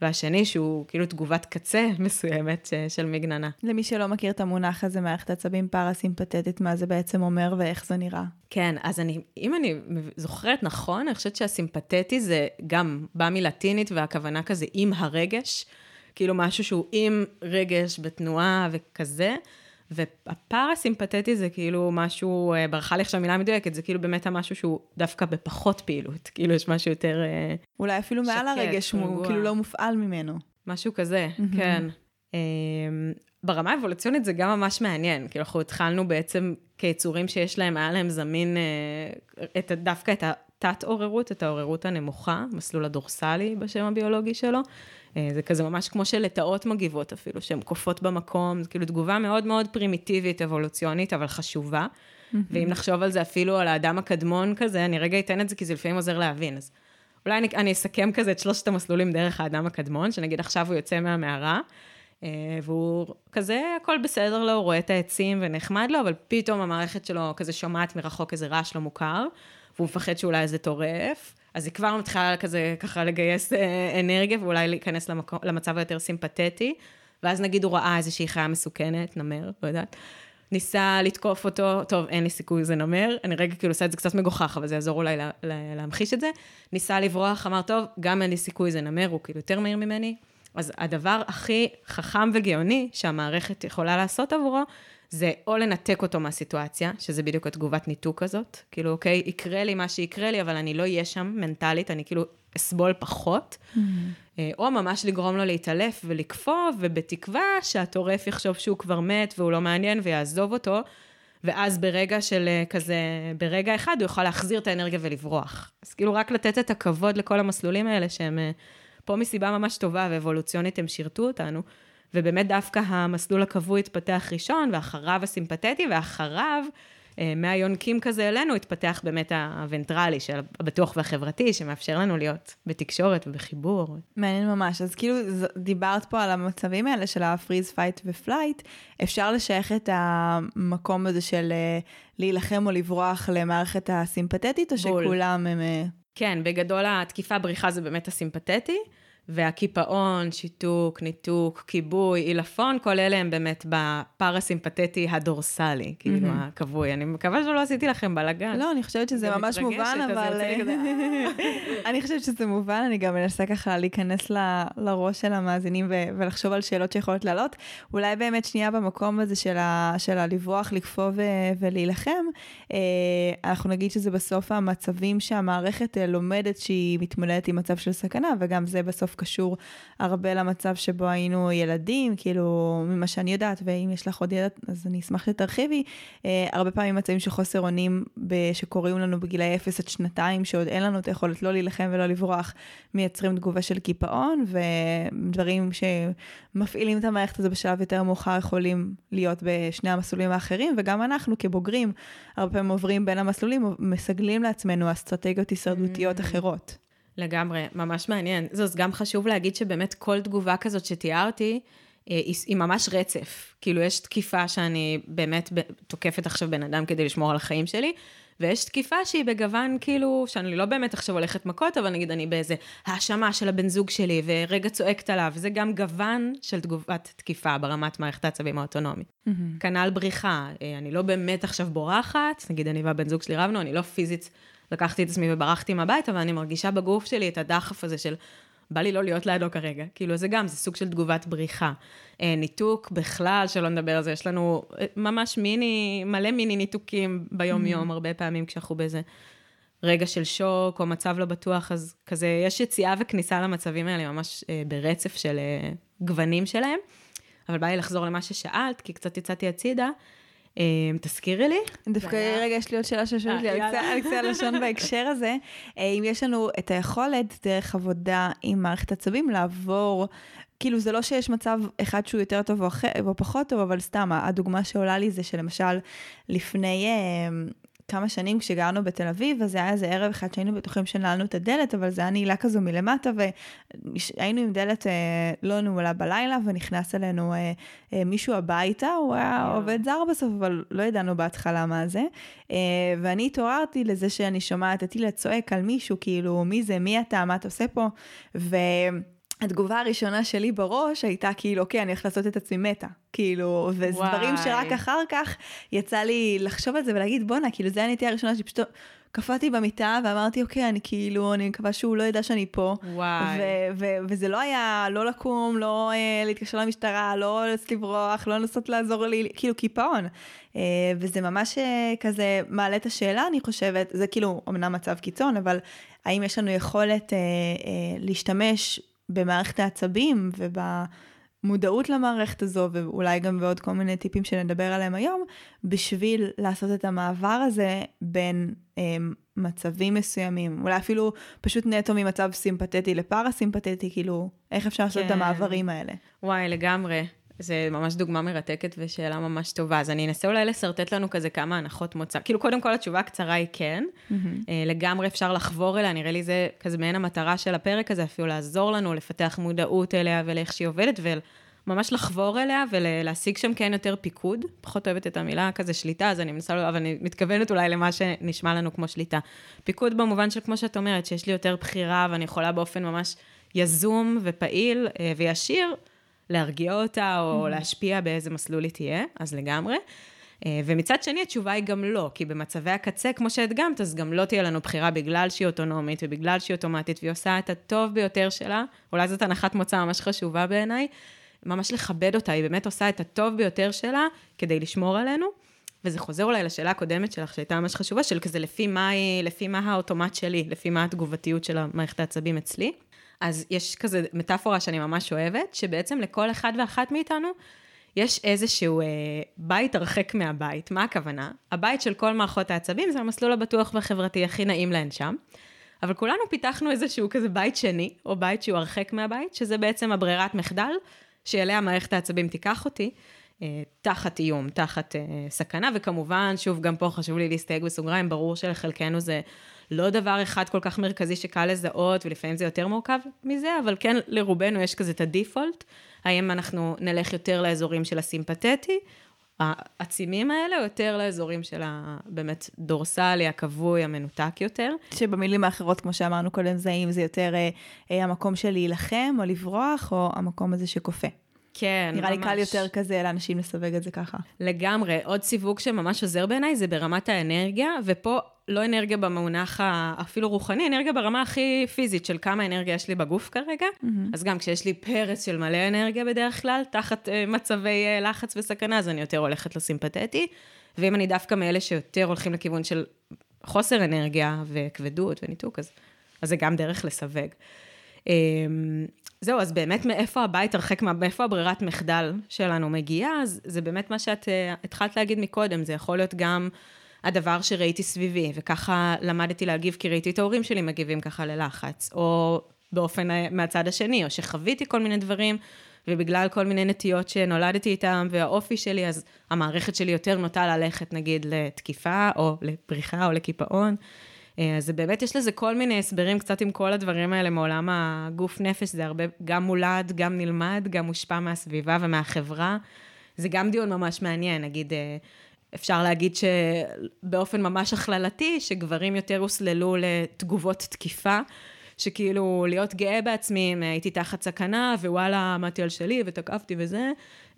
והשני שהוא כאילו תגובת קצה מסוימת אה, של מגננה. למי שלא מכיר את המונח הזה, מערכת עצבים פרסימפטטית, מה זה בעצם אומר ואיך זה נראה? כן, אז אני, אם אני זוכרת נכון, אני חושבת שהסימפטטי זה גם בא מלטינית, והכוונה כזה עם הרגש, כאילו משהו שהוא עם רגש בתנועה וכזה. והפרסימפטטי זה כאילו משהו, אה, ברכה לי עכשיו מילה מדויקת, זה כאילו באמת המשהו שהוא דווקא בפחות פעילות, כאילו יש משהו יותר אה, אולי אפילו שקט, מעל הרגש, הוא כאילו לא מופעל ממנו. משהו כזה, mm-hmm. כן. אמ, ברמה האבולוציונית זה גם ממש מעניין, כאילו אנחנו התחלנו בעצם כיצורים שיש להם, היה להם זמין אה, את, דווקא את התת-עוררות, את העוררות הנמוכה, מסלול הדורסלי בשם הביולוגי שלו. אה, זה כזה ממש כמו שלטאות מגיבות אפילו, שהן קופות במקום, זה כאילו תגובה מאוד מאוד פרימיטיבית, אבולוציונית, אבל חשובה. Mm-hmm. ואם נחשוב על זה אפילו על האדם הקדמון כזה, אני רגע אתן את זה כי זה לפעמים עוזר להבין. אז אולי אני, אני אסכם כזה את שלושת המסלולים דרך האדם הקדמון, שנגיד עכשיו הוא יוצא מהמערה, אה, והוא כזה, הכל בסדר לו, הוא רואה את העצים ונחמד לו, אבל פתאום המערכת שלו כזה שומעת מרחוק איזה רעש לא מוכר, והוא מפחד שאולי זה טורף. אז היא כבר מתחילה כזה, ככה לגייס אה, אנרגיה ואולי להיכנס למקום, למצב היותר סימפתטי, ואז נגיד הוא ראה איזושהי חיה מסוכנת, נמר, לא יודעת, ניסה לתקוף אותו, טוב, אין לי סיכוי, זה נמר, אני רגע כאילו עושה את זה קצת מגוחך, אבל זה יעזור אולי לה, לה, להמחיש את זה. ניסה לברוח, אמר, טוב, גם אין לי סיכוי, זה נמר, הוא כאילו יותר מהיר ממני. אז הדבר הכי חכם וגאוני שהמערכת יכולה לעשות עבורו, זה או לנתק אותו מהסיטואציה, שזה בדיוק התגובת ניתוק הזאת, כאילו, אוקיי, יקרה לי מה שיקרה לי, אבל אני לא אהיה שם מנטלית, אני כאילו אסבול פחות, mm-hmm. או ממש לגרום לו להתעלף ולקפוא, ובתקווה שהטורף יחשוב שהוא כבר מת והוא לא מעניין ויעזוב אותו, ואז ברגע של אה, כזה, ברגע אחד הוא יוכל להחזיר את האנרגיה ולברוח. אז כאילו רק לתת את הכבוד לכל המסלולים האלה, שהם אה, פה מסיבה ממש טובה ואבולוציונית הם שירתו אותנו. ובאמת דווקא המסלול הקפוא התפתח ראשון, ואחריו הסימפתטי, ואחריו, אה, מהיונקים כזה אלינו, התפתח באמת הוונטרלי של הבטוח והחברתי, שמאפשר לנו להיות בתקשורת ובחיבור. מעניין ממש. אז כאילו דיברת פה על המצבים האלה של ה freeze, fight ו flight. אפשר לשייך את המקום הזה של אה, להילחם או לברוח למערכת הסימפתטית, או בול. שכולם הם... כן, בגדול התקיפה בריחה זה באמת הסימפתטי. והקיפאון, שיתוק, ניתוק, כיבוי, עילפון, כל אלה הם באמת בפרסימפטי הדורסלי, כאילו mm-hmm. הכבוי. אני מקווה שלא עשיתי לכם בלאגן. לא, אני חושבת שזה ממש מובן, אבל... אני חושבת שזה מובן, אני גם מנסה ככה להיכנס ל... לראש של המאזינים ו... ולחשוב על שאלות שיכולות לעלות. אולי באמת שנייה במקום הזה של, ה... של הלברוח, לקפוא ו... ולהילחם. אה, אנחנו נגיד שזה בסוף המצבים שהמערכת אה, לומדת שהיא מתמודדת עם מצב של סכנה, וגם זה בסוף קשור הרבה למצב שבו היינו ילדים, כאילו, ממה שאני יודעת, ואם יש לך עוד ילד, אז אני אשמח שתרחיבי. אה, הרבה פעמים מצבים של חוסר אונים שקורים לנו בגילאי 0 עד שנתיים, שעוד אין לנו את היכולת לא להילחם ולא לברוח, מייצרים תגובה של קיפאון, ודברים שמפעילים את המערכת הזו בשלב יותר מאוחר יכולים להיות בשני המסלולים האחרים, וגם אנחנו כבוגרים, הרבה פעמים עוברים בין המסלולים, מסגלים לעצמנו אסטרטגיות הישרדותיות mm. אחרות. לגמרי, ממש מעניין. זאת, גם חשוב להגיד שבאמת כל תגובה כזאת שתיארתי, אה, היא, היא ממש רצף. כאילו, יש תקיפה שאני באמת תוקפת עכשיו בן אדם כדי לשמור על החיים שלי, ויש תקיפה שהיא בגוון, כאילו, שאני לא באמת עכשיו הולכת מכות, אבל נגיד אני באיזה האשמה של הבן זוג שלי, ורגע צועקת עליו, זה גם גוון של תגובת תקיפה ברמת מערכת העצבים האוטונומית. Mm-hmm. כנ"ל בריחה, אה, אני לא באמת עכשיו בורחת, נגיד אני והבן זוג שלי רבנו, אני לא פיזית לקחתי את עצמי וברחתי מהבית, אבל אני מרגישה בגוף שלי את הדחף הזה של, בא לי לא להיות לידו כרגע. כאילו, זה גם, זה סוג של תגובת בריחה. אה, ניתוק בכלל, שלא נדבר על זה, יש לנו אה, ממש מיני, מלא מיני ניתוקים ביום-יום, mm. הרבה פעמים כשאנחנו באיזה רגע של שוק או מצב לא בטוח, אז כזה, יש יציאה וכניסה למצבים האלה ממש אה, ברצף של אה, גוונים שלהם. אבל בא לי לחזור למה ששאלת, כי קצת יצאתי הצידה. אמ, תזכירי לי. דווקא רגע, יש לי עוד שאלה ששואלת לי על קצה הלשון בהקשר הזה. אה, אם יש לנו את היכולת, דרך עבודה עם מערכת עצבים, לעבור כאילו זה לא שיש מצב אחד שהוא יותר טוב או, אחר, או פחות טוב, אבל סתם, הדוגמה שעולה לי זה שלמשל לפני אה, כמה שנים כשגרנו בתל אביב, אז זה היה איזה ערב אחד שהיינו בטוחים שנעלנו את הדלת, אבל זה היה נעילה כזו מלמטה, והיינו עם דלת אה, לא נעולה בלילה, ונכנס אלינו אה, אה, מישהו הביתה, הוא היה yeah. עובד זר בסוף, אבל לא ידענו בהתחלה מה זה. אה, ואני התעוררתי לזה שאני שומעת את הילה צועק על מישהו, כאילו, מי זה, מי אתה, מה אתה עושה פה? ו... התגובה הראשונה שלי בראש הייתה כאילו, אוקיי, אני הולכת לעשות את עצמי מתה. כאילו, וזה דברים שרק אחר כך יצא לי לחשוב על זה ולהגיד, בואנה, כאילו, זה הנטייה הראשונה שפשוט קפאתי במיטה ואמרתי, אוקיי, אני כאילו, אני מקווה שהוא לא ידע שאני פה. וואי. וזה לא היה לא לקום, לא אה, להתקשר למשטרה, לא לברוח, לא לנסות לעזור לי, כאילו, קיפאון. אה, וזה ממש אה, כזה מעלה את השאלה, אני חושבת, זה כאילו, אמנם מצב קיצון, אבל האם יש לנו יכולת אה, אה, להשתמש במערכת העצבים ובמודעות למערכת הזו, ואולי גם בעוד כל מיני טיפים שנדבר עליהם היום, בשביל לעשות את המעבר הזה בין אה, מצבים מסוימים, אולי אפילו פשוט נטו ממצב סימפתטי לפרסימפתטי, כאילו, איך אפשר לעשות כן. את המעברים האלה? וואי, לגמרי. זה ממש דוגמה מרתקת ושאלה ממש טובה. אז אני אנסה אולי לשרטט לנו כזה כמה הנחות מוצא. כאילו, קודם כל התשובה הקצרה היא כן. Mm-hmm. לגמרי אפשר לחבור אליה, נראה לי זה כזה מעין המטרה של הפרק הזה, אפילו לעזור לנו לפתח מודעות אליה ולאיך שהיא עובדת, וממש לחבור אליה ולהשיג שם כן יותר פיקוד. פחות אוהבת את המילה כזה שליטה, אז אני מנסה, אבל אני מתכוונת אולי למה שנשמע לנו כמו שליטה. פיקוד במובן של, כמו שאת אומרת, שיש לי יותר בחירה ואני יכולה באופן ממש יזום ופעיל אה, וישיר. להרגיע אותה או mm-hmm. להשפיע באיזה מסלול היא תהיה, אז לגמרי. אה, ומצד שני, התשובה היא גם לא, כי במצבי הקצה, כמו שהדגמת, אז גם לא תהיה לנו בחירה בגלל שהיא אוטונומית ובגלל שהיא אוטומטית, והיא עושה את הטוב ביותר שלה, אולי זאת הנחת מוצא ממש חשובה בעיניי, ממש לכבד אותה, היא באמת עושה את הטוב ביותר שלה כדי לשמור עלינו. וזה חוזר אולי לשאלה הקודמת שלך, שהייתה ממש חשובה, של כזה לפי מה, לפי מה האוטומט שלי, לפי מה התגובתיות של המערכת העצבים אצלי. אז יש כזה מטאפורה שאני ממש אוהבת, שבעצם לכל אחד ואחת מאיתנו, יש איזשהו אה, בית הרחק מהבית. מה הכוונה? הבית של כל מערכות העצבים זה המסלול הבטוח והחברתי הכי נעים להן שם. אבל כולנו פיתחנו איזשהו כזה בית שני, או בית שהוא הרחק מהבית, שזה בעצם הברירת מחדל, שאליה מערכת העצבים תיקח אותי, אה, תחת איום, תחת אה, סכנה, וכמובן, שוב, גם פה חשוב לי להסתייג בסוגריים, ברור שלחלקנו זה לא דבר אחד כל כך מרכזי שקל לזהות, ולפעמים זה יותר מורכב מזה, אבל כן, לרובנו יש כזה את הדיפולט, האם אנחנו נלך יותר לאזורים של הסימפתטי, העצימים האלה, או יותר לאזורים של הבאמת דורסלי, הכבוי, המנותק יותר. שבמילים האחרות, כמו שאמרנו קודם, זה האם זה יותר אה, אה, המקום של להילחם או לברוח, או המקום הזה שכופה. כן, נראה ממש. לי קל יותר כזה לאנשים לסווג את זה ככה. לגמרי. עוד סיווג שממש עוזר בעיניי זה ברמת האנרגיה, ופה לא אנרגיה במונח אפילו רוחני, אנרגיה ברמה הכי פיזית של כמה אנרגיה יש לי בגוף כרגע. Mm-hmm. אז גם כשיש לי פרץ של מלא אנרגיה בדרך כלל, תחת uh, מצבי uh, לחץ וסכנה, אז אני יותר הולכת לסימפתטי. ואם אני דווקא מאלה שיותר הולכים לכיוון של חוסר אנרגיה וכבדות וניתוק, אז, אז זה גם דרך לסווג. Um, זהו, אז באמת מאיפה הבית הרחק, מאיפה הברירת מחדל שלנו מגיעה, אז זה באמת מה שאת uh, התחלת להגיד מקודם, זה יכול להיות גם הדבר שראיתי סביבי, וככה למדתי להגיב כי ראיתי את ההורים שלי מגיבים ככה ללחץ, או באופן מהצד השני, או שחוויתי כל מיני דברים, ובגלל כל מיני נטיות שנולדתי איתם, והאופי שלי, אז המערכת שלי יותר נוטה ללכת נגיד לתקיפה, או לפריחה, או לקיפאון. אז באמת יש לזה כל מיני הסברים קצת עם כל הדברים האלה מעולם הגוף נפש, זה הרבה גם מולד, גם נלמד, גם מושפע מהסביבה ומהחברה. זה גם דיון ממש מעניין, נגיד, אפשר להגיד שבאופן ממש הכללתי, שגברים יותר הוסללו לתגובות תקיפה, שכאילו להיות גאה בעצמי אם הייתי תחת סכנה, ווואלה, עמדתי על שלי ותקפתי וזה,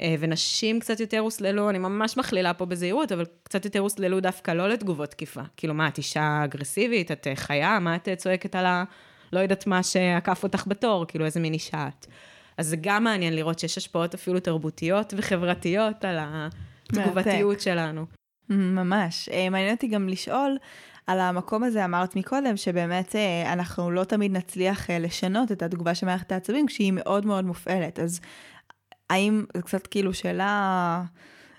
ונשים קצת יותר הוסללו, אני ממש מכלילה פה בזהירות, אבל קצת יותר הוסללו דווקא לא לתגובות תקיפה. כאילו, מה, את אישה אגרסיבית, את חיה, מה את צועקת על ה... לא יודעת מה שעקף אותך בתור, כאילו, איזה מין אישה את. אז זה גם מעניין לראות שיש השפעות אפילו תרבותיות וחברתיות על התגובתיות שלנו. ממש. מעניין אותי גם לשאול, על המקום הזה אמרת מקודם, שבאמת אנחנו לא תמיד נצליח לשנות את התגובה של מערכת העצבים כשהיא מאוד מאוד מופעלת. אז האם, זו קצת כאילו שאלה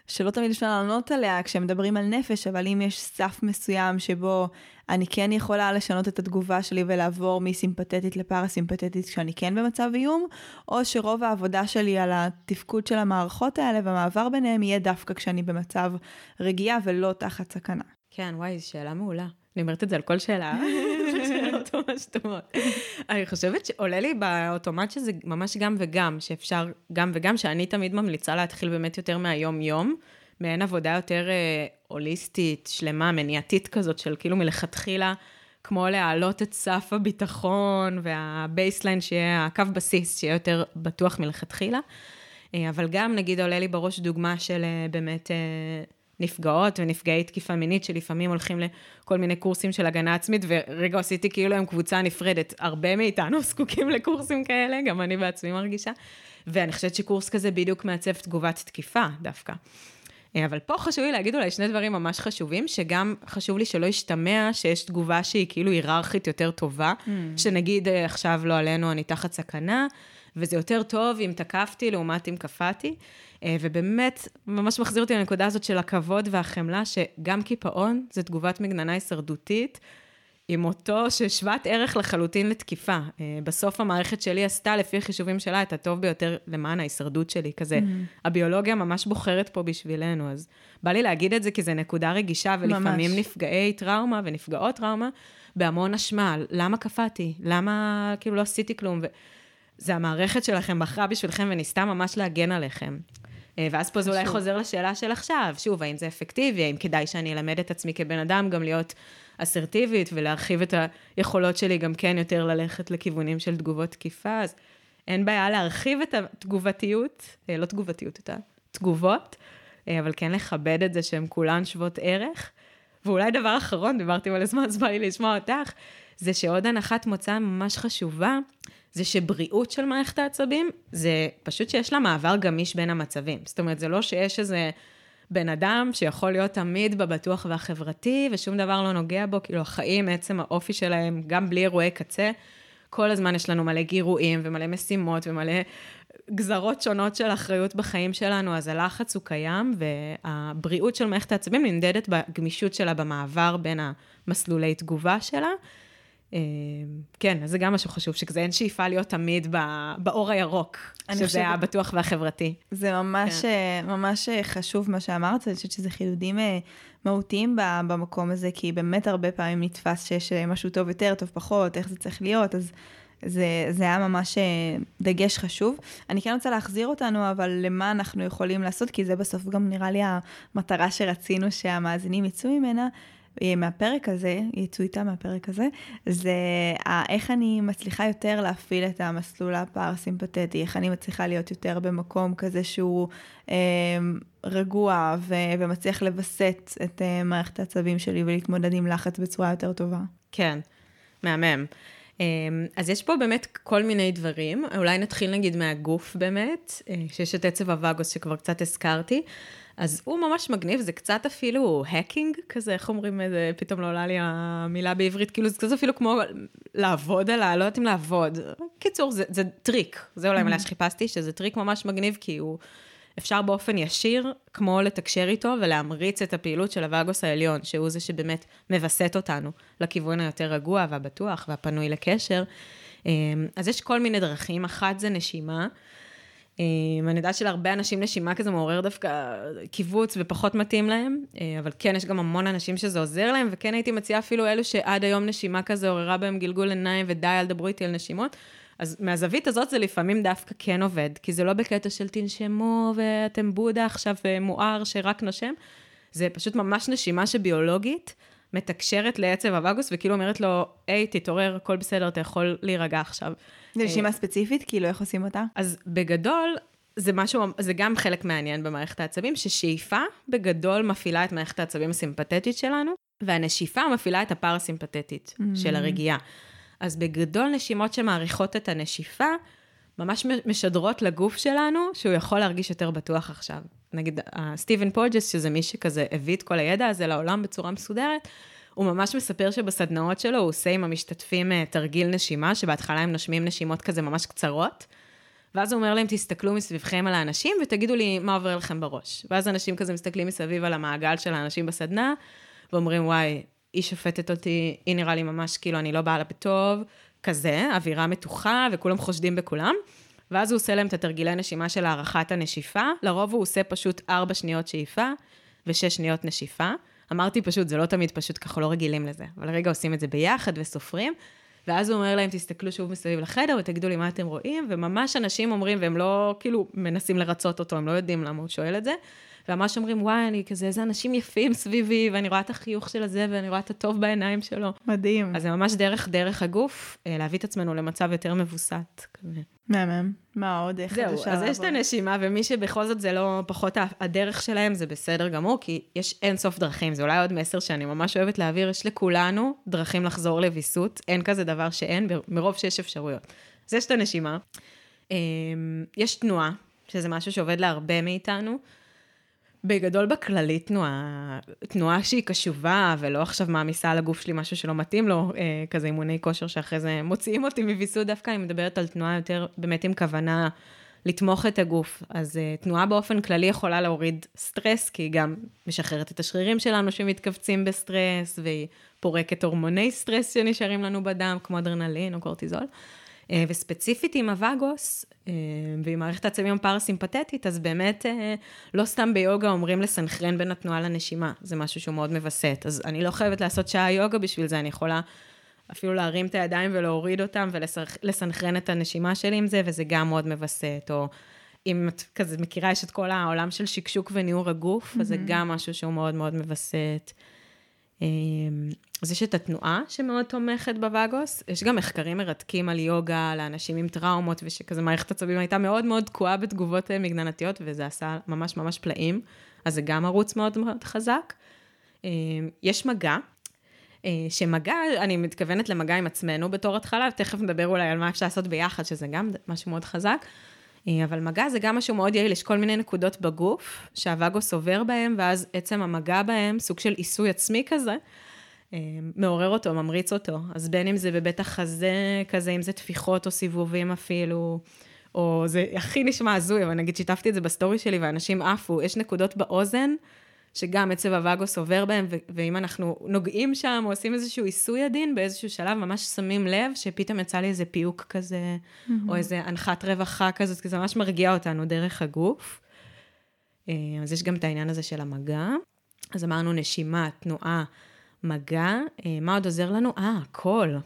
שלא תמיד אפשר לענות עליה כשמדברים על נפש, אבל אם יש סף מסוים שבו אני כן יכולה לשנות את התגובה שלי ולעבור מסימפתטית לפרסימפתטית כשאני כן במצב איום, או שרוב העבודה שלי על התפקוד של המערכות האלה והמעבר ביניהם יהיה דווקא כשאני במצב רגיעה ולא תחת סכנה. כן, וואי, זו שאלה מעולה. אני אומרת את זה על כל שאלה. שאלות ממש טובות. אני חושבת שעולה לי באוטומט שזה ממש גם וגם, שאפשר גם וגם, שאני תמיד ממליצה להתחיל באמת יותר מהיום-יום, מעין עבודה יותר אה, הוליסטית, שלמה, מניעתית כזאת, של כאילו מלכתחילה, כמו להעלות את סף הביטחון וה baseline, שיהיה, הקו בסיס, שיהיה יותר בטוח מלכתחילה. אה, אבל גם, נגיד, עולה לי בראש דוגמה של אה, באמת... אה, נפגעות ונפגעי תקיפה מינית, שלפעמים הולכים לכל מיני קורסים של הגנה עצמית, ורגע עשיתי כאילו הם קבוצה נפרדת. הרבה מאיתנו זקוקים לקורסים כאלה, גם אני בעצמי מרגישה. ואני חושבת שקורס כזה בדיוק מעצב תגובת תקיפה דווקא. אבל פה חשוב לי להגיד אולי שני דברים ממש חשובים, שגם חשוב לי שלא ישתמע שיש תגובה שהיא כאילו היררכית יותר טובה, mm. שנגיד עכשיו לא עלינו, אני תחת סכנה, וזה יותר טוב אם תקפתי לעומת אם קפאתי. ובאמת, ממש מחזיר אותי לנקודה הזאת של הכבוד והחמלה, שגם קיפאון זה תגובת מגננה הישרדותית, עם אותו ששוות ערך לחלוטין לתקיפה. בסוף המערכת שלי עשתה, לפי החישובים שלה, את הטוב ביותר למען ההישרדות שלי, כזה. Mm-hmm. הביולוגיה ממש בוחרת פה בשבילנו, אז בא לי להגיד את זה כי זו נקודה רגישה, ולפעמים ממש. נפגעי טראומה ונפגעות טראומה, בהמון אשמה, למה קפאתי? למה כאילו לא עשיתי כלום? ו... זה המערכת שלכם בחרה בשבילכם וניסתה ממש להגן עליכם. ואז פה זה אולי חוזר לשאלה של עכשיו, שוב, האם זה אפקטיבי, האם כדאי שאני אלמד את עצמי כבן אדם גם להיות אסרטיבית ולהרחיב את היכולות שלי גם כן יותר ללכת לכיוונים של תגובות תקיפה, אז אין בעיה להרחיב את התגובתיות, לא תגובתיות, את התגובות, אבל כן לכבד את זה שהן כולן שוות ערך. ואולי דבר אחרון, דיברתי מלא זמן, אז בא לי לשמוע אותך, זה שעוד הנחת מוצא ממש חשובה, זה שבריאות של מערכת העצבים, זה פשוט שיש לה מעבר גמיש בין המצבים. זאת אומרת, זה לא שיש איזה בן אדם שיכול להיות תמיד בבטוח והחברתי, ושום דבר לא נוגע בו, כאילו החיים, עצם האופי שלהם, גם בלי אירועי קצה, כל הזמן יש לנו מלא גירויים ומלא משימות ומלא גזרות שונות של אחריות בחיים שלנו, אז הלחץ הוא קיים, והבריאות של מערכת העצבים נמדדת בגמישות שלה במעבר בין המסלולי תגובה שלה. כן, אז זה גם משהו חשוב, שכזה אין שאיפה להיות תמיד באור הירוק, שזה חושבת... הבטוח והחברתי. זה ממש, כן. ממש חשוב מה שאמרת, אני חושבת שזה חידודים מהותיים במקום הזה, כי באמת הרבה פעמים נתפס שיש משהו טוב יותר, טוב פחות, איך זה צריך להיות, אז זה, זה היה ממש דגש חשוב. אני כן רוצה להחזיר אותנו, אבל למה אנחנו יכולים לעשות, כי זה בסוף גם נראה לי המטרה שרצינו שהמאזינים יצאו ממנה. מהפרק הזה, יצאו איתה מהפרק הזה, זה איך אני מצליחה יותר להפעיל את המסלול הפרסימפטטי, איך אני מצליחה להיות יותר במקום כזה שהוא אה, רגוע ו- ומצליח לווסת את אה, מערכת העצבים שלי ולהתמודד עם לחץ בצורה יותר טובה. כן, מהמם. אה, אז יש פה באמת כל מיני דברים, אולי נתחיל נגיד מהגוף באמת, אה, שיש את עצב הווגוס שכבר קצת הזכרתי. אז הוא ממש מגניב, זה קצת אפילו hacking כזה, איך אומרים, איזה, פתאום לא עולה לי המילה בעברית, כאילו זה קצת אפילו כמו לעבוד עליה, לא יודעת אם לעבוד. קיצור, זה, זה טריק, זה אולי מילה mm. שחיפשתי, שזה טריק ממש מגניב, כי הוא, אפשר באופן ישיר, כמו לתקשר איתו ולהמריץ את הפעילות של הווגוס העליון, שהוא זה שבאמת מווסת אותנו לכיוון היותר רגוע והבטוח והפנוי לקשר. אמ, אז יש כל מיני דרכים, אחת זה נשימה. אמ, אני יודעת שלהרבה אנשים נשימה כזה מעורר דווקא קיבוץ ופחות מתאים להם, אה, אבל כן, יש גם המון אנשים שזה עוזר להם, וכן הייתי מציעה אפילו אלו שעד היום נשימה כזה עוררה בהם גלגול עיניים ודי, אל דברו איתי על נשימות. אז מהזווית הזאת זה לפעמים דווקא כן עובד, כי זה לא בקטע של תנשמו ואתם בודה עכשיו אה, מואר שרק נושם, זה פשוט ממש נשימה שביולוגית מתקשרת לעצב הווגוס, וכאילו אומרת לו, היי, תתעורר, הכל בסדר, אתה יכול להירגע עכשיו. זה נשימה ספציפית? כאילו, איך עושים אותה? אז בגדול, זה משהו, זה גם חלק מעניין במערכת העצבים, ששאיפה בגדול מפעילה את מערכת העצבים הסימפתטית שלנו, והנשיפה מפעילה את הפרסימפתטית mm. של הרגיעה. אז בגדול נשימות שמעריכות את הנשיפה, ממש משדרות לגוף שלנו שהוא יכול להרגיש יותר בטוח עכשיו. נגיד, סטיבן פורג'ס, שזה מי שכזה הביא את כל הידע הזה לעולם בצורה מסודרת, הוא ממש מספר שבסדנאות שלו הוא עושה עם המשתתפים אה, תרגיל נשימה, שבהתחלה הם נושמים נשימות כזה ממש קצרות, ואז הוא אומר להם, תסתכלו מסביבכם על האנשים ותגידו לי מה עובר לכם בראש. ואז אנשים כזה מסתכלים מסביב על המעגל של האנשים בסדנה, ואומרים, וואי, היא שופטת אותי, היא נראה לי ממש כאילו אני לא באה לה בטוב, כזה, אווירה מתוחה, וכולם חושדים בכולם. ואז הוא עושה להם את התרגילי נשימה של הערכת הנשיפה, לרוב הוא עושה פשוט ארבע שניות שאיפה ושש שניות נשיפה. אמרתי פשוט, זה לא תמיד פשוט, ככה לא רגילים לזה, אבל רגע עושים את זה ביחד וסופרים, ואז הוא אומר להם, תסתכלו שוב מסביב לחדר ותגידו לי מה אתם רואים, וממש אנשים אומרים, והם לא כאילו מנסים לרצות אותו, הם לא יודעים למה הוא שואל את זה, וממש אומרים, וואי, אני כזה, איזה אנשים יפים סביבי, ואני רואה את החיוך של הזה, ואני רואה את הטוב בעיניים שלו. מדהים. אז זה ממש דרך, דרך הגוף, אה, להביא את עצמנו למצב יותר מבוסת, כזה. מהמם. מה עוד? איך זהו, אז יש את הנשימה, ומי שבכל זאת זה לא פחות הדרך שלהם, זה בסדר גמור, כי יש אין סוף דרכים. זה אולי עוד מסר שאני ממש אוהבת להעביר, יש לכולנו דרכים לחזור לוויסות, אין כזה דבר שאין, מרוב שיש אפשרויות. אז יש את הנשימה. אמ, יש תנועה, שזה משהו שעובד להרבה מאיתנו. בגדול בכללי תנועה, תנועה שהיא קשובה, ולא עכשיו מעמיסה על הגוף שלי משהו שלא מתאים לו, אה, כזה אימוני כושר שאחרי זה מוציאים אותי מוויסות, דווקא אני מדברת על תנועה יותר באמת עם כוונה לתמוך את הגוף. אז אה, תנועה באופן כללי יכולה להוריד סטרס, כי היא גם משחררת את השרירים שלנו שמתכווצים בסטרס, והיא פורקת הורמוני סטרס שנשארים לנו בדם, כמו אדרנלין או קורטיזול. אה, וספציפית עם הווגוס אה, ועם מערכת העצבים הפרסימפטית, אז באמת אה, לא סתם ביוגה אומרים לסנכרן בין התנועה לנשימה, זה משהו שהוא מאוד מווסת. אז אני לא חייבת לעשות שעה יוגה בשביל זה, אני יכולה אפילו להרים את הידיים ולהוריד אותם ולסנכרן את הנשימה שלי עם זה, וזה גם מאוד מווסת. או אם את כזה מכירה, יש את כל העולם של שקשוק וניעור הגוף, mm-hmm. אז זה גם משהו שהוא מאוד מאוד מווסת. אמ, אז יש את התנועה שמאוד תומכת בווגוס, יש גם מחקרים מרתקים על יוגה לאנשים עם טראומות, ושכזה מערכת עצבים הייתה מאוד מאוד תקועה בתגובות אה, מגננתיות, וזה עשה ממש ממש פלאים, אז זה גם ערוץ מאוד מאוד חזק. אמ, יש מגע, אה, שמגע, אני מתכוונת למגע עם עצמנו בתור התחלה, ותכף נדבר אולי על מה אפשר לעשות ביחד, שזה גם משהו מאוד חזק. אה, אבל מגע זה גם משהו מאוד יעיל, יש כל מיני נקודות בגוף שהווגוס עובר בהם, ואז עצם המגע בהם, סוג של עיסוי עצמי כזה, אה, מעורר אותו, ממריץ אותו. אז בין אם זה בבית החזה, כזה, אם זה טפיחות או סיבובים אפילו, או זה הכי נשמע הזוי, אבל נגיד שיתפתי את זה בסטורי שלי ואנשים עפו, יש נקודות באוזן, שגם עצב הווגוס עובר בהם, ואם אנחנו נוגעים שם או עושים איזשהו עיסוי עדין, באיזשהו שלב ממש שמים לב שפתאום יצא לי איזה פיהוק כזה, mm-hmm. או איזה אנחת רווחה כזאת, כי זה ממש מרגיע אותנו דרך הגוף. אה, אז יש גם את העניין הזה של המגע. אז אמרנו נשימה, תנועה, מגע. אה, מה עוד עוזר לנו? אה, קול.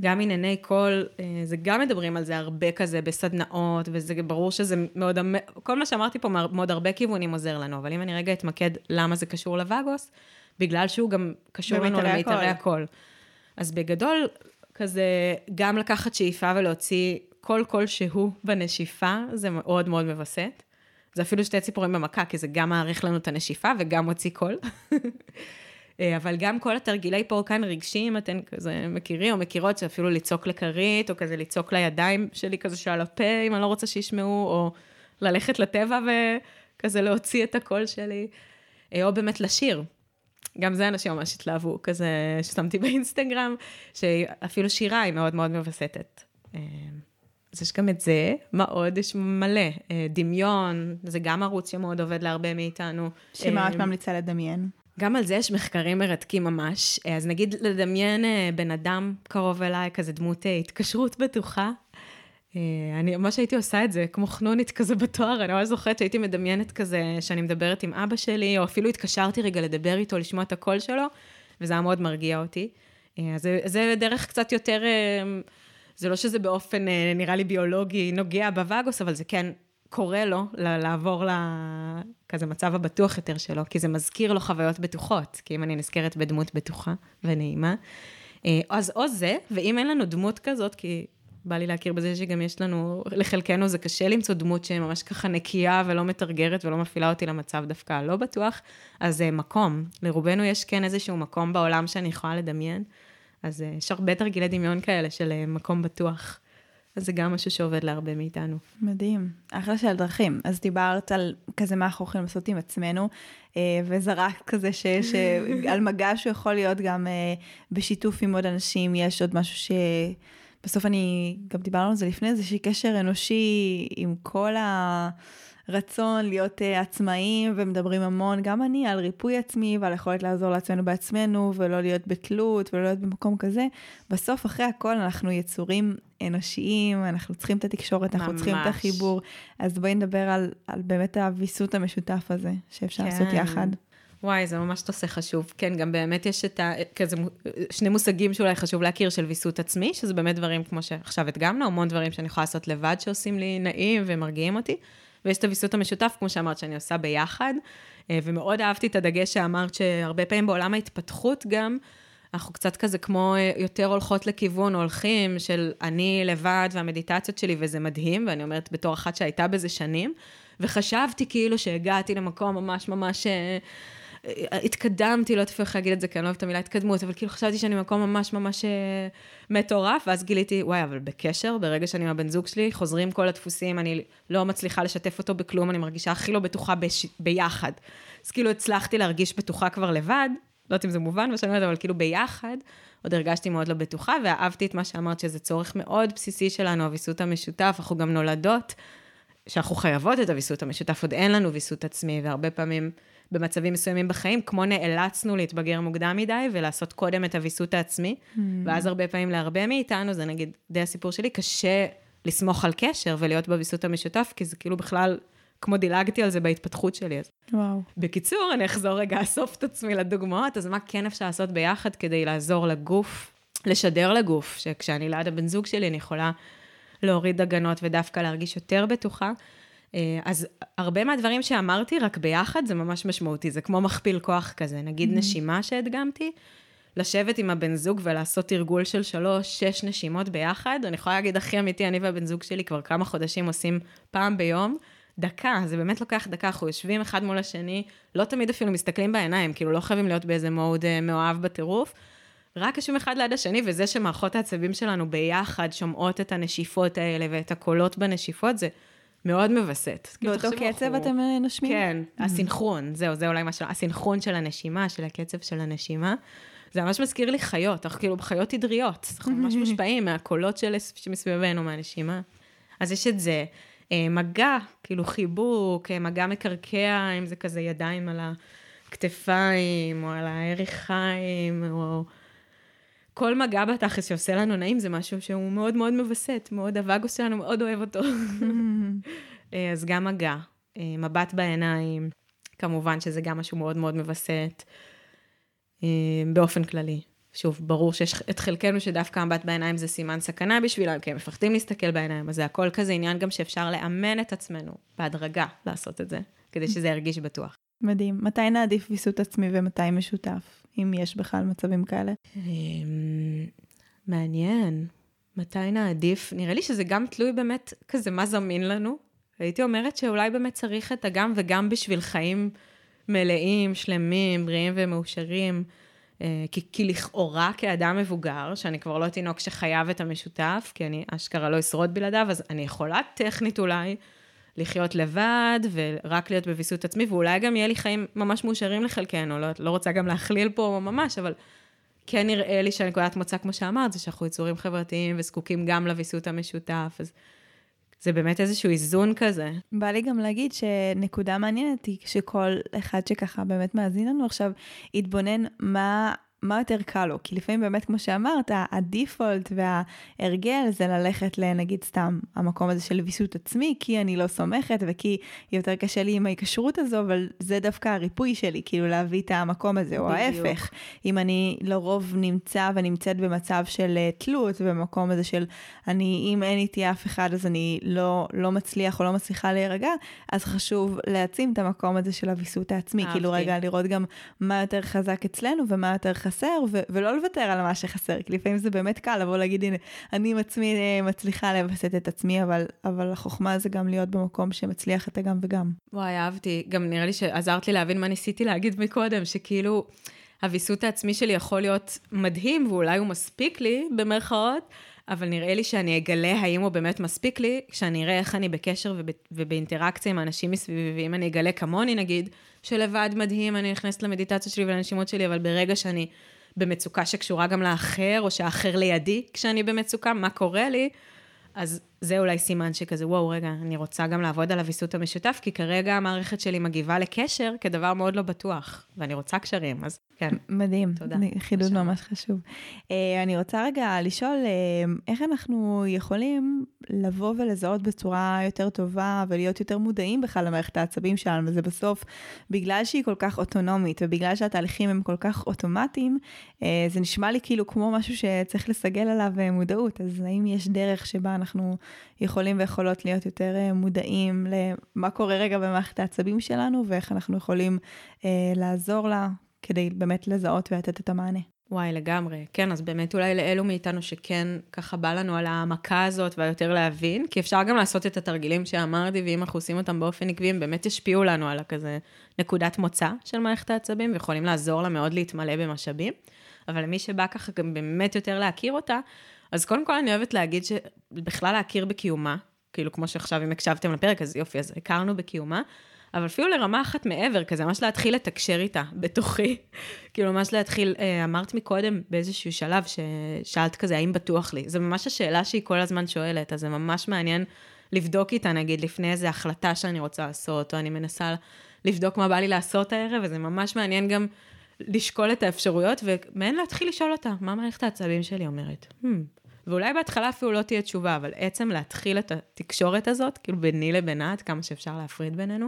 גם ענייני קול, זה גם מדברים על זה הרבה כזה בסדנאות, וזה ברור שזה מאוד, כל מה שאמרתי פה מאוד הרבה כיוונים עוזר לנו, אבל אם אני רגע אתמקד למה זה קשור לווגוס, בגלל שהוא גם קשור לנו למיתרי הקול. אז בגדול, כזה, גם לקחת שאיפה ולהוציא כל קול שהוא בנשיפה, זה מאוד מאוד מווסת. זה אפילו שתי ציפורים במכה, כי זה גם מעריך לנו את הנשיפה וגם מוציא קול. אה, אבל גם כל התרגילי פורקן רגשיים, אתן כזה מכירים או מכירות, שאפילו לצעוק לכרית, או כזה לצעוק לידיים שלי כזה שעל הפה, אם אני לא רוצה שישמעו, או ללכת לטבע וכזה להוציא את הקול שלי, אה, או באמת לשיר. גם זה אנשים ממש התלהבו, כזה ששמתי באינסטגרם, שאפילו שירה היא מאוד מאוד מווסתת. אה, אז יש גם את זה, מה עוד? יש מלא. דמיון, זה גם ערוץ שמאוד עובד להרבה מאיתנו. שממש ממליצה לדמיין. גם על זה יש מחקרים מרתקים ממש. אז נגיד לדמיין אה, בן אדם קרוב אליי, כזה דמות אה, התקשרות בטוחה. אה, אני ממש הייתי עושה את זה, כמו חנונית כזה בתואר, אני ממש זוכרת שהייתי מדמיינת כזה, שאני מדברת עם אבא שלי, או אפילו התקשרתי רגע לדבר איתו, לשמוע את הקול שלו, וזה היה מאוד מרגיע אותי. אז זה, זה דרך קצת יותר, זה לא שזה באופן, נראה לי ביולוגי, נוגע בווגוס, אבל זה כן קורה לו לעבור לכזה מצב הבטוח יותר שלו, כי זה מזכיר לו חוויות בטוחות, כי אם אני נזכרת בדמות בטוחה ונעימה. אה, אז או זה, ואם אין לנו דמות כזאת, כי בא לי להכיר בזה שגם יש לנו, לחלקנו זה קשה למצוא דמות שממש ככה נקייה ולא מתרגרת ולא מפעילה אותי למצב דווקא הלא בטוח, אז אה, מקום. לרובנו יש כן איזשהו מקום בעולם שאני יכולה לדמיין, אז אה, יש הרבה תרגילי דמיון כאלה של מקום בטוח. אז זה גם משהו שעובד להרבה מאיתנו. מדהים, אחלה של דרכים. אז דיברת על כזה מה אנחנו יכולים לעשות עם עצמנו, אה, וזרקת כזה שיש אה, על מגע שהוא יכול להיות גם אה, בשיתוף עם עוד אנשים, יש עוד משהו ש... בסוף אני, גם דיברנו על זה לפני, איזשהו קשר אנושי עם כל ה... רצון להיות uh, עצמאים ומדברים המון, גם אני, על ריפוי עצמי ועל יכולת לעזור לעצמנו בעצמנו ולא להיות בתלות ולא להיות במקום כזה. בסוף, אחרי הכל, אנחנו יצורים אנושיים, אנחנו צריכים את התקשורת, אנחנו ממש. צריכים את החיבור. אז בואי נדבר על, על באמת הוויסות המשותף הזה שאפשר כן. לעשות יחד. וואי, זה ממש נושא חשוב. כן, גם באמת יש את ה... כזה שני מושגים שאולי חשוב להכיר של ויסות עצמי, שזה באמת דברים כמו שעכשיו הדגמנו, המון דברים שאני יכולה לעשות לבד שעושים לי נעים ומרגיעים אותי. ויש את הוויסות המשותף, כמו שאמרת, שאני עושה ביחד. אה, ומאוד אהבתי את הדגש שאמרת, שהרבה פעמים בעולם ההתפתחות גם, אנחנו קצת כזה כמו אה, יותר הולכות לכיוון, הולכים, של אני לבד והמדיטציות שלי, וזה מדהים, ואני אומרת בתור אחת שהייתה בזה שנים, וחשבתי כאילו שהגעתי למקום ממש ממש... אה, התקדמתי, לא יודעת איך להגיד את זה, כי אני לא אוהבת את המילה התקדמות, אבל כאילו חשבתי שאני במקום ממש ממש אה, מטורף, ואז גיליתי, וואי, אבל בקשר, ברגע שאני עם הבן זוג שלי, חוזרים כל הדפוסים, אני לא מצליחה לשתף אותו בכלום, אני מרגישה הכי לא בטוחה בש... ביחד. אז כאילו הצלחתי להרגיש בטוחה כבר לבד, לא יודעת אם זה מובן מה שאני אומרת, אבל כאילו ביחד, עוד הרגשתי מאוד לא בטוחה, ואהבתי את מה שאמרת, שזה צורך מאוד בסיסי שלנו, הוויסות המשותף, אנחנו גם נולדות, שאנחנו חייבות את הוויסות המשותף, עוד אין לנו ויסות עצמי, והרבה פעמים... במצבים מסוימים בחיים, כמו נאלצנו להתבגר מוקדם מדי ולעשות קודם את הוויסות העצמי, mm. ואז הרבה פעמים להרבה מאיתנו, זה נגיד די הסיפור שלי, קשה לסמוך על קשר ולהיות בוויסות המשותף, כי זה כאילו בכלל, כמו דילגתי על זה בהתפתחות שלי. אז. וואו. בקיצור, אני אחזור רגע, אסוף את עצמי לדוגמאות, אז מה כן אפשר לעשות ביחד כדי לעזור לגוף, לשדר לגוף, שכשאני ליד הבן זוג שלי, אני יכולה להוריד הגנות ודווקא להרגיש יותר בטוחה. אה, אז הרבה מהדברים שאמרתי, רק ביחד, זה ממש משמעותי, זה כמו מכפיל כוח כזה. נגיד mm-hmm. נשימה שהדגמתי, לשבת עם הבן זוג ולעשות תרגול של שלוש, שש נשימות ביחד. אני יכולה להגיד הכי אמיתי, אני והבן זוג שלי כבר כמה חודשים עושים פעם ביום. דקה, זה באמת לוקח דקה, אנחנו יושבים אחד מול השני, לא תמיד אפילו מסתכלים בעיניים, כאילו לא חייבים להיות באיזה מוד אה, מאוהב בטירוף. רק יושבים אחד ליד השני, וזה שמערכות העצבים שלנו ביחד שומעות את הנשיפות האלה ואת הקולות בנשיפות, זה מאוד מווסת. כאילו, באותו קצב אתם אה, נושמים? כן, mm-hmm. הסינכרון, זהו, זה אולי משהו, הסינכרון של הנשימה, של הקצב של הנשימה. זה ממש מזכיר לי חיות, אנחנו כאילו חיות עדריות, אנחנו ממש מושפעים מהקולות של, שמסביבנו, מהנשימה. אז יש את זה. אה, מגע, כאילו חיבוק, אה, מגע מקרקע, אם זה כזה ידיים על הכתפיים, או על הירכיים, או... כל מגע בתכלס שעושה לנו נעים זה משהו שהוא מאוד מאוד מווסת, מאוד הווגוס שלנו מאוד אוהב אותו. אה, אז גם מגע, מבט בעיניים, כמובן שזה גם משהו מאוד מאוד מווסת, באופן כללי. שוב, ברור שיש את חלקנו שדווקא מבט בעיניים זה סימן סכנה בשבילם, כי הם מפחדים להסתכל בעיניים, אז זה הכל כזה עניין גם שאפשר לאמן את עצמנו בהדרגה לעשות את זה, כדי שזה ירגיש בטוח. מדהים. מתי נעדיף ויסות עצמי ומתי משותף, אם יש בכלל מצבים כאלה? אמ, מעניין. מתי נעדיף? נראה לי שזה גם תלוי באמת כזה מה זמין לנו. הייתי אומרת שאולי באמת צריך את הגם וגם בשביל חיים מלאים, שלמים, בריאים ומאושרים. אה, כי, כי לכאורה כאדם מבוגר, שאני כבר לא תינוק שחייב את המשותף, כי אני אשכרה לא אשרוד בלעדיו, אז אני יכולה טכנית אולי לחיות לבד ורק להיות בוויסות עצמי, ואולי גם יהיה לי חיים ממש מאושרים לחלקנו, לא, לא רוצה גם להכליל פה ממש, אבל כן נראה לי שהנקודת מוצא, כמו שאמרת, זה שאנחנו יצורים חברתיים וזקוקים גם לוויסות המשותף, אז זה באמת איזשהו איזון כזה. בא לי גם להגיד שנקודה מעניינת היא שכל אחד שככה באמת מאזין לנו עכשיו, יתבונן מה מה יותר קל לו? כי לפעמים באמת, כמו שאמרת, הדיפולט וההרגל זה ללכת לנגיד סתם המקום הזה של ויסות עצמי, כי אני לא סומכת וכי יותר קשה לי עם ההיקשרות הזו, אבל זה דווקא הריפוי שלי, כאילו להביא את המקום הזה, או. ההפך. אם אני לרוב נמצא ונמצאת במצב של אה, תלות, במקום הזה של אני, אם אין איתי אף אחד אז אני לא, לא מצליח או לא מצליחה להירגע, אז חשוב להעצים את המקום הזה של הוויסות העצמי. אהבתי. כאילו רגע, לראות גם מה יותר חזק אצלנו ומה יותר חזק. חסר, ו- ולא לוותר על מה שחסר, כי לפעמים זה באמת קל לבוא להגיד, הנה, אני עם עצמי אה, מצליחה לווסת את עצמי, אבל, אבל החוכמה זה גם להיות במקום שמצליח את הגם וגם. וואי, אהבתי. גם נראה לי שעזרת לי להבין מה ניסיתי להגיד מקודם, שכאילו, הוויסות העצמי שלי יכול להיות מדהים, ואולי הוא מספיק לי, במרכאות, אבל נראה לי שאני אגלה האם הוא באמת מספיק לי, כשאני אראה איך אני בקשר וב, ובאינטראקציה עם האנשים מסביבי, ואם אני אגלה כמוני, נגיד, שלבד מדהים, אני נכנסת למדיטציות שלי ולנשימות שלי, אבל ברגע שאני במצוקה שקשורה גם לאחר, או שהאחר לידי כשאני במצוקה, מה קורה לי, אז זה אולי סימן שכזה, וואו, רגע, אני רוצה גם לעבוד על הוויסות המשותף, כי כרגע המערכת שלי מגיבה לקשר כדבר מאוד לא בטוח, ואני רוצה קשרים, אז כן. מדהים. תודה. חידוד משהו. ממש חשוב. Uh, אני רוצה רגע לשאול, uh, איך אנחנו יכולים לבוא ולזהות בצורה יותר טובה ולהיות יותר מודעים בכלל למערכת העצבים שלנו, וזה בסוף, בגלל שהיא כל כך אוטונומית, ובגלל שהתהליכים הם כל כך אוטומטיים, uh, זה נשמע לי כאילו כמו משהו שצריך לסגל עליו מודעות, אז האם יש דרך שבה אנחנו... יכולים ויכולות להיות יותר אה, מודעים למה קורה רגע במערכת העצבים שלנו ואיך אנחנו יכולים אה, לעזור לה כדי באמת לזהות ולתת את המענה. וואי, לגמרי. כן, אז באמת אולי לאלו מאיתנו שכן ככה בא לנו על העמקה הזאת והיותר להבין, כי אפשר גם לעשות את התרגילים שאמרתי, ואם אנחנו עושים אותם באופן עקבי, הם באמת ישפיעו לנו על הכזה נקודת מוצא של מערכת העצבים, ויכולים לעזור לה מאוד להתמלא במשאבים. אבל למי שבא ככה גם באמת יותר להכיר אותה, אז קודם כל אני אוהבת להגיד שבכלל להכיר בקיומה, כאילו כמו שעכשיו אם הקשבתם לפרק, אז יופי, אז הכרנו בקיומה, אבל אפילו לרמה אחת מעבר, כזה ממש להתחיל לתקשר איתה בתוכי. כאילו ממש להתחיל, אה, אמרת מקודם באיזשהו שלב ששאלת כזה, האם בטוח לי? זו ממש השאלה שהיא כל הזמן שואלת, אז זה ממש מעניין לבדוק איתה, נגיד, לפני איזו החלטה שאני רוצה לעשות, או אני מנסה לבדוק מה בא לי לעשות הערב, וזה ממש מעניין גם לשקול את האפשרויות, ומעין להתחיל לשאול אותה, מה מערכת העצבים שלי אומרת? Hmm, ואולי בהתחלה אפילו לא תהיה תשובה, אבל עצם להתחיל את התקשורת הזאת, כאילו ביני לבינה, עד כמה שאפשר להפריד בינינו,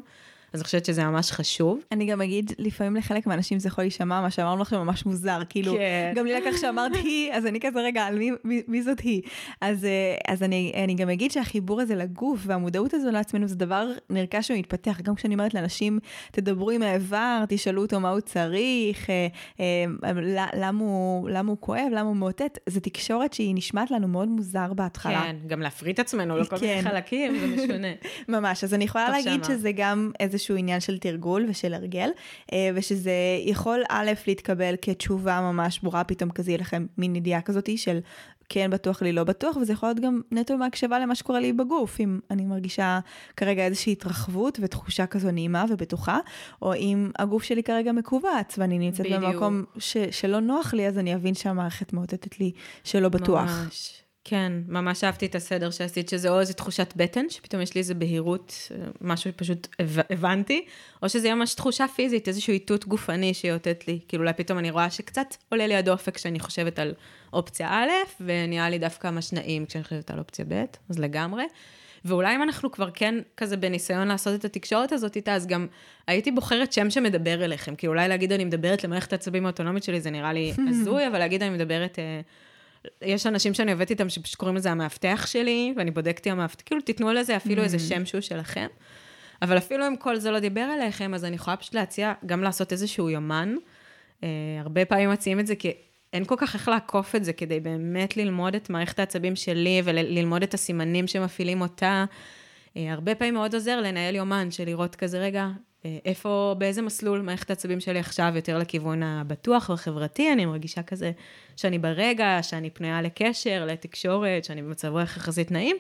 אז אני חושבת שזה ממש חשוב. אני גם אגיד, לפעמים לחלק מהאנשים זה יכול להישמע, מה שאמרנו לכם ממש מוזר, כאילו, כן. גם לי לקח שאמרת היא, אז אני כזה, רגע, מי, מי, מי זאת היא? אז, אה, אז אני, אני גם אגיד שהחיבור הזה לגוף והמודעות הזו לעצמנו זה דבר נרכש ומתפתח. גם כשאני אומרת לאנשים, תדברו עם האיבר, תשאלו אותו מה הוא צריך, אה, אה, למה הוא, למה הוא כואב, למה הוא מאותת, זו תקשורת שהיא נשמעת לנו מאוד מוזר בהתחלה. כן, גם להפריד את עצמנו לכל כן. מיני חלקים, זה משונה. ממש, אז אני יכולה להגיד שמה. שזה גם איזשהו... איזשהו עניין של תרגול ושל הרגל, אה, ושזה יכול א', להתקבל כתשובה ממש ברורה, פתאום כזה יהיה לכם מין ידיעה כזאתי של כן בטוח לי, לא בטוח, וזה יכול להיות גם נטו מהקשבה למה שקורה לי בגוף, אם אני מרגישה כרגע איזושהי התרחבות ותחושה כזו נעימה ובטוחה, או אם הגוף שלי כרגע מכווץ ואני נמצאת בדיוק. במקום ש- שלא נוח לי, אז אני אבין שהמערכת מאותתת לי שלא בטוח. ממש. כן, ממש אהבתי את הסדר שעשית, שזה או איזו תחושת בטן, שפתאום יש לי איזו בהירות, משהו שפשוט הבנתי, או שזה ממש תחושה פיזית, איזשהו איתות גופני שיותת לי. כאילו אולי פתאום אני רואה שקצת עולה לי הדופק כשאני חושבת על אופציה א', ונראה לי דווקא ממש נעים כשאני חושבת על אופציה ב', אז לגמרי. ואולי אם אנחנו כבר כן כזה בניסיון לעשות את התקשורת הזאת איתה, אז גם הייתי בוחרת שם שמדבר אליכם, כי אולי להגיד אני מדברת למערכת העצבים האוטונומית שלי, זה נראה לי הזוי, אבל להגיד אני מדברת... אה, יש אנשים שאני עובדת איתם שפשוט קוראים לזה המאבטח שלי, ואני בודקת עם המאבטח, כאילו תיתנו לזה אפילו איזה שם שהוא שלכם. אבל אפילו אם כל זה לא דיבר אליכם, אז אני יכולה פשוט להציע גם לעשות איזשהו יומן. Uh, הרבה פעמים מציעים את זה כי אין כל כך איך לעקוף את זה כדי באמת ללמוד את מערכת העצבים שלי וללמוד את הסימנים שמפעילים אותה. Uh, הרבה פעמים מאוד עוזר לנהל יומן של לראות כזה רגע, איפה, באיזה מסלול מערכת העצבים שלי עכשיו יותר לכיוון הבטוח והחברתי, אני מרגישה כזה שאני ברגע, שאני פנויה לקשר, לתקשורת, שאני במצב רוח יחסית נעים,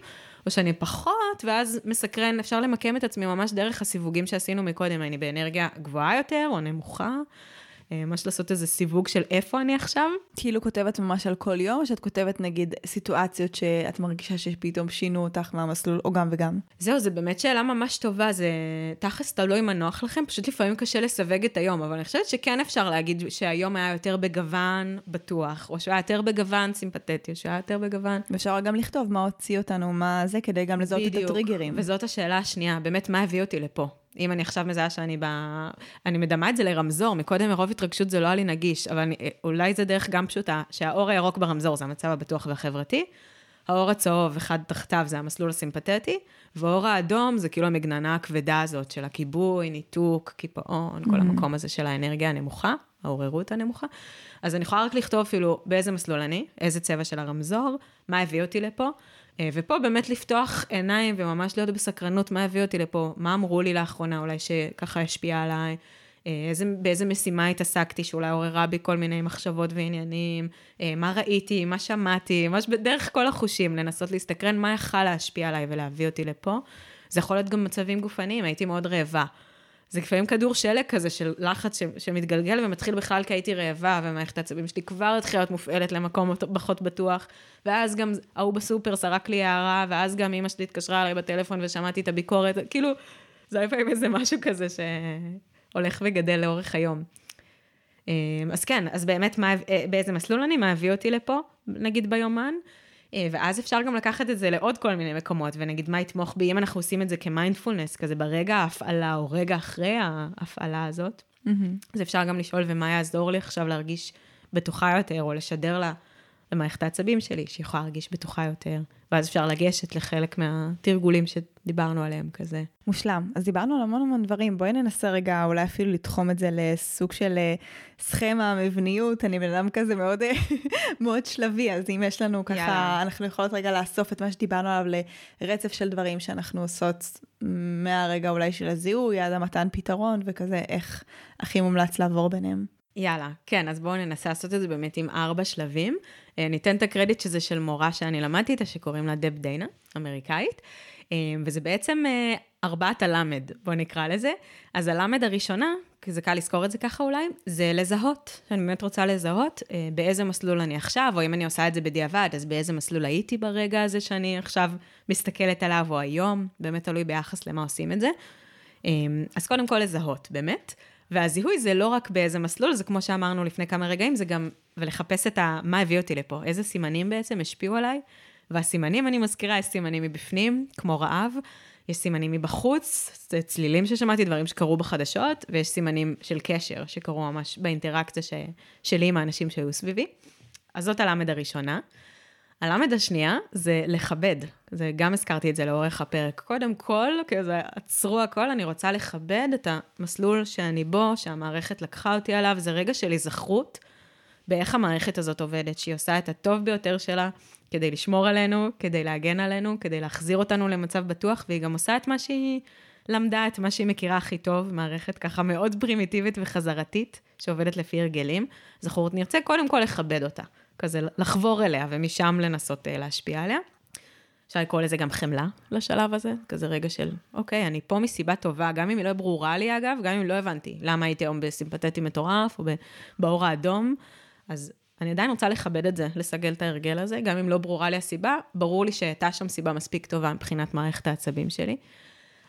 או שאני פחות, ואז מסקרן, אפשר למקם את עצמי ממש דרך הסיווגים שעשינו מקודם, אני באנרגיה גבוהה יותר או נמוכה. אה, ממש לעשות איזה סיווג של איפה אני עכשיו. כאילו כותבת ממש על כל יום, או שאת כותבת נגיד סיטואציות שאת מרגישה שפתאום שינו אותך מהמסלול, או גם וגם? זהו, זו באמת שאלה ממש טובה, זה תכלס תלוי מה נוח לכם, פשוט לפעמים קשה לסווג את היום, אבל אני חושבת שכן אפשר להגיד שהיום היה יותר בגוון בטוח, או שהוא היה יותר בגוון סימפתטי, או שהוא היה יותר בגוון. ואפשר גם לכתוב מה הוציא אותנו, מה זה, כדי גם לזהות את הטריגרים. וזאת השאלה השנייה, באמת, מה הביא אותי לפה? אם אני עכשיו מזהה שאני ב... אני מדמה את זה לרמזור, מקודם מרוב התרגשות זה לא היה לי נגיש, אבל אני, אולי זה דרך גם פשוטה, שהאור הירוק ברמזור זה המצב הבטוח והחברתי, האור הצהוב, אחד תחתיו זה המסלול הסימפתטי, והאור האדום זה כאילו המגננה הכבדה הזאת של הכיבוי, ניתוק, קיפאון, mm-hmm. כל המקום הזה של האנרגיה הנמוכה, העוררות הנמוכה. אז אני יכולה רק לכתוב אפילו באיזה מסלול אני, איזה צבע של הרמזור, מה הביא אותי לפה, ופה באמת לפתוח עיניים וממש להיות בסקרנות, מה הביא אותי לפה, מה אמרו לי לאחרונה אולי שככה השפיע עליי, אה, איזה, באיזה משימה התעסקתי שאולי עוררה בי כל מיני מחשבות ועניינים, אה, מה ראיתי, מה שמעתי, ממש בדרך כל החושים, לנסות להסתקרן מה יכל להשפיע עליי ולהביא אותי לפה. זה יכול להיות גם מצבים גופניים, הייתי מאוד רעבה. זה לפעמים כדור שלג כזה של לחץ ש, שמתגלגל ומתחיל בכלל כי הייתי רעבה, ומערכת העצבים שלי כבר התחילה להיות מופעלת למקום פחות בטוח, ואז גם ההוא בסופר סרק לי הערה, ואז גם אימא שלי התקשרה אליי בטלפון ושמעתי את הביקורת, כאילו, זה לפעמים איזה משהו כזה שהולך וגדל לאורך היום. אמ, אז כן, אז באמת, מה, אה, באיזה מסלול אני, מה הביא אותי לפה, נגיד ביומן? אה, ואז אפשר גם לקחת את זה לעוד כל מיני מקומות, ונגיד מה יתמוך בי, אם אנחנו עושים את זה כמיינדפולנס, כזה ברגע ההפעלה, או רגע אחרי ההפעלה הזאת, mm-hmm. אז אפשר גם לשאול, ומה יעזור לי עכשיו להרגיש בטוחה יותר, או לשדר לה למערכת העצבים שלי, שיכולה להרגיש בטוחה יותר, ואז אפשר לגשת לחלק מהתרגולים שדיברנו עליהם כזה. מושלם. אז דיברנו על המון המון דברים, בואי ננסה רגע אולי אפילו לתחום את זה לסוג של אה, סכמה, מבניות, אני בן אדם כזה מאוד, אה, מאוד שלבי, אז אם יש לנו ככה, יאללה. אנחנו יכולות רגע לאסוף את מה שדיברנו עליו לרצף של דברים שאנחנו עושות מהרגע אולי של הזיהוי עד המתן פתרון, וכזה איך הכי מומלץ לעבור ביניהם. יאללה, כן, אז בואו ננסה לעשות את זה באמת עם ארבע שלבים. אה, ניתן את הקרדיט שזה של מורה שאני למדתי איתה, שקוראים לה דב דיינה, אמריקאית, אה, וזה בעצם אה, ארבעת הלמד, בואו נקרא לזה. אז הלמד הראשונה, כי זה קל לזכור את זה ככה אולי, זה לזהות. אני באמת רוצה לזהות באיזה מסלול אני עכשיו, או אם אני עושה את זה בדיעבד, אז באיזה מסלול הייתי ברגע הזה שאני עכשיו מסתכלת עליו, או היום, באמת תלוי ביחס למה עושים את זה. אז קודם כל לזהות, באמת. והזיהוי זה לא רק באיזה מסלול, זה כמו שאמרנו לפני כמה רגעים, זה גם, ולחפש את ה... מה הביא אותי לפה, איזה סימנים בעצם השפיעו עליי. והסימנים, אני מזכירה, יש סימנים מבפנים, כמו רעב, יש סימנים מבחוץ, צלילים ששמעתי, דברים שקרו בחדשות, ויש סימנים של קשר, שקרו ממש באינטראקציה ש... שלי עם האנשים שהיו סביבי. אז זאת הלמד הראשונה. הלמד השנייה זה לכבד, זה גם הזכרתי את זה לאורך הפרק. קודם כל, כזה עצרו הכל, אני רוצה לכבד את המסלול שאני בו, שהמערכת לקחה אותי עליו, זה רגע של היזכרות באיך המערכת הזאת עובדת, שהיא עושה את הטוב ביותר שלה כדי לשמור עלינו, כדי להגן עלינו, כדי להחזיר אותנו למצב בטוח, והיא גם עושה את מה שהיא למדה, את מה שהיא מכירה הכי טוב, מערכת ככה מאוד פרימיטיבית וחזרתית, שעובדת לפי הרגלים. זכורת נרצה קודם כל לכבד אותה. כזה לחבור אליה ומשם לנסות uh, להשפיע עליה. אפשר לקרוא לזה גם חמלה לשלב הזה, כזה רגע של, אוקיי, אני פה מסיבה טובה, גם אם היא לא ברורה לי אגב, גם אם לא הבנתי למה הייתי היום בסימפתטי מטורף או באור האדום, אז אני עדיין רוצה לכבד את זה, לסגל את ההרגל הזה, גם אם לא ברורה לי הסיבה, ברור לי שהייתה שם סיבה מספיק טובה מבחינת מערכת העצבים שלי.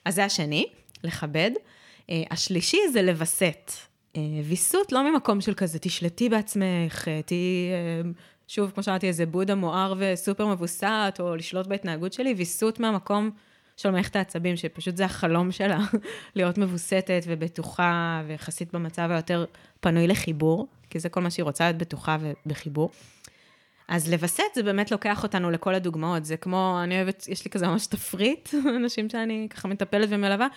אז זה השני, לכבד. Uh, השלישי זה לווסת. אה, ויסות לא ממקום של כזה, תשלטי בעצמך, אה, תהיי, אה, שוב, כמו שאמרתי, איזה בודה מואר וסופר מבוסת, או לשלוט בהתנהגות שלי, ויסות מהמקום של מערכת העצבים, שפשוט זה החלום שלה, להיות מבוסתת ובטוחה, ויחסית במצב היותר פנוי לחיבור, כי זה כל מה שהיא רוצה, להיות בטוחה ובחיבור. אז לווסת זה באמת לוקח אותנו לכל הדוגמאות, זה כמו, אני אוהבת, יש לי כזה ממש תפריט, אנשים שאני ככה מטפלת ומלווה,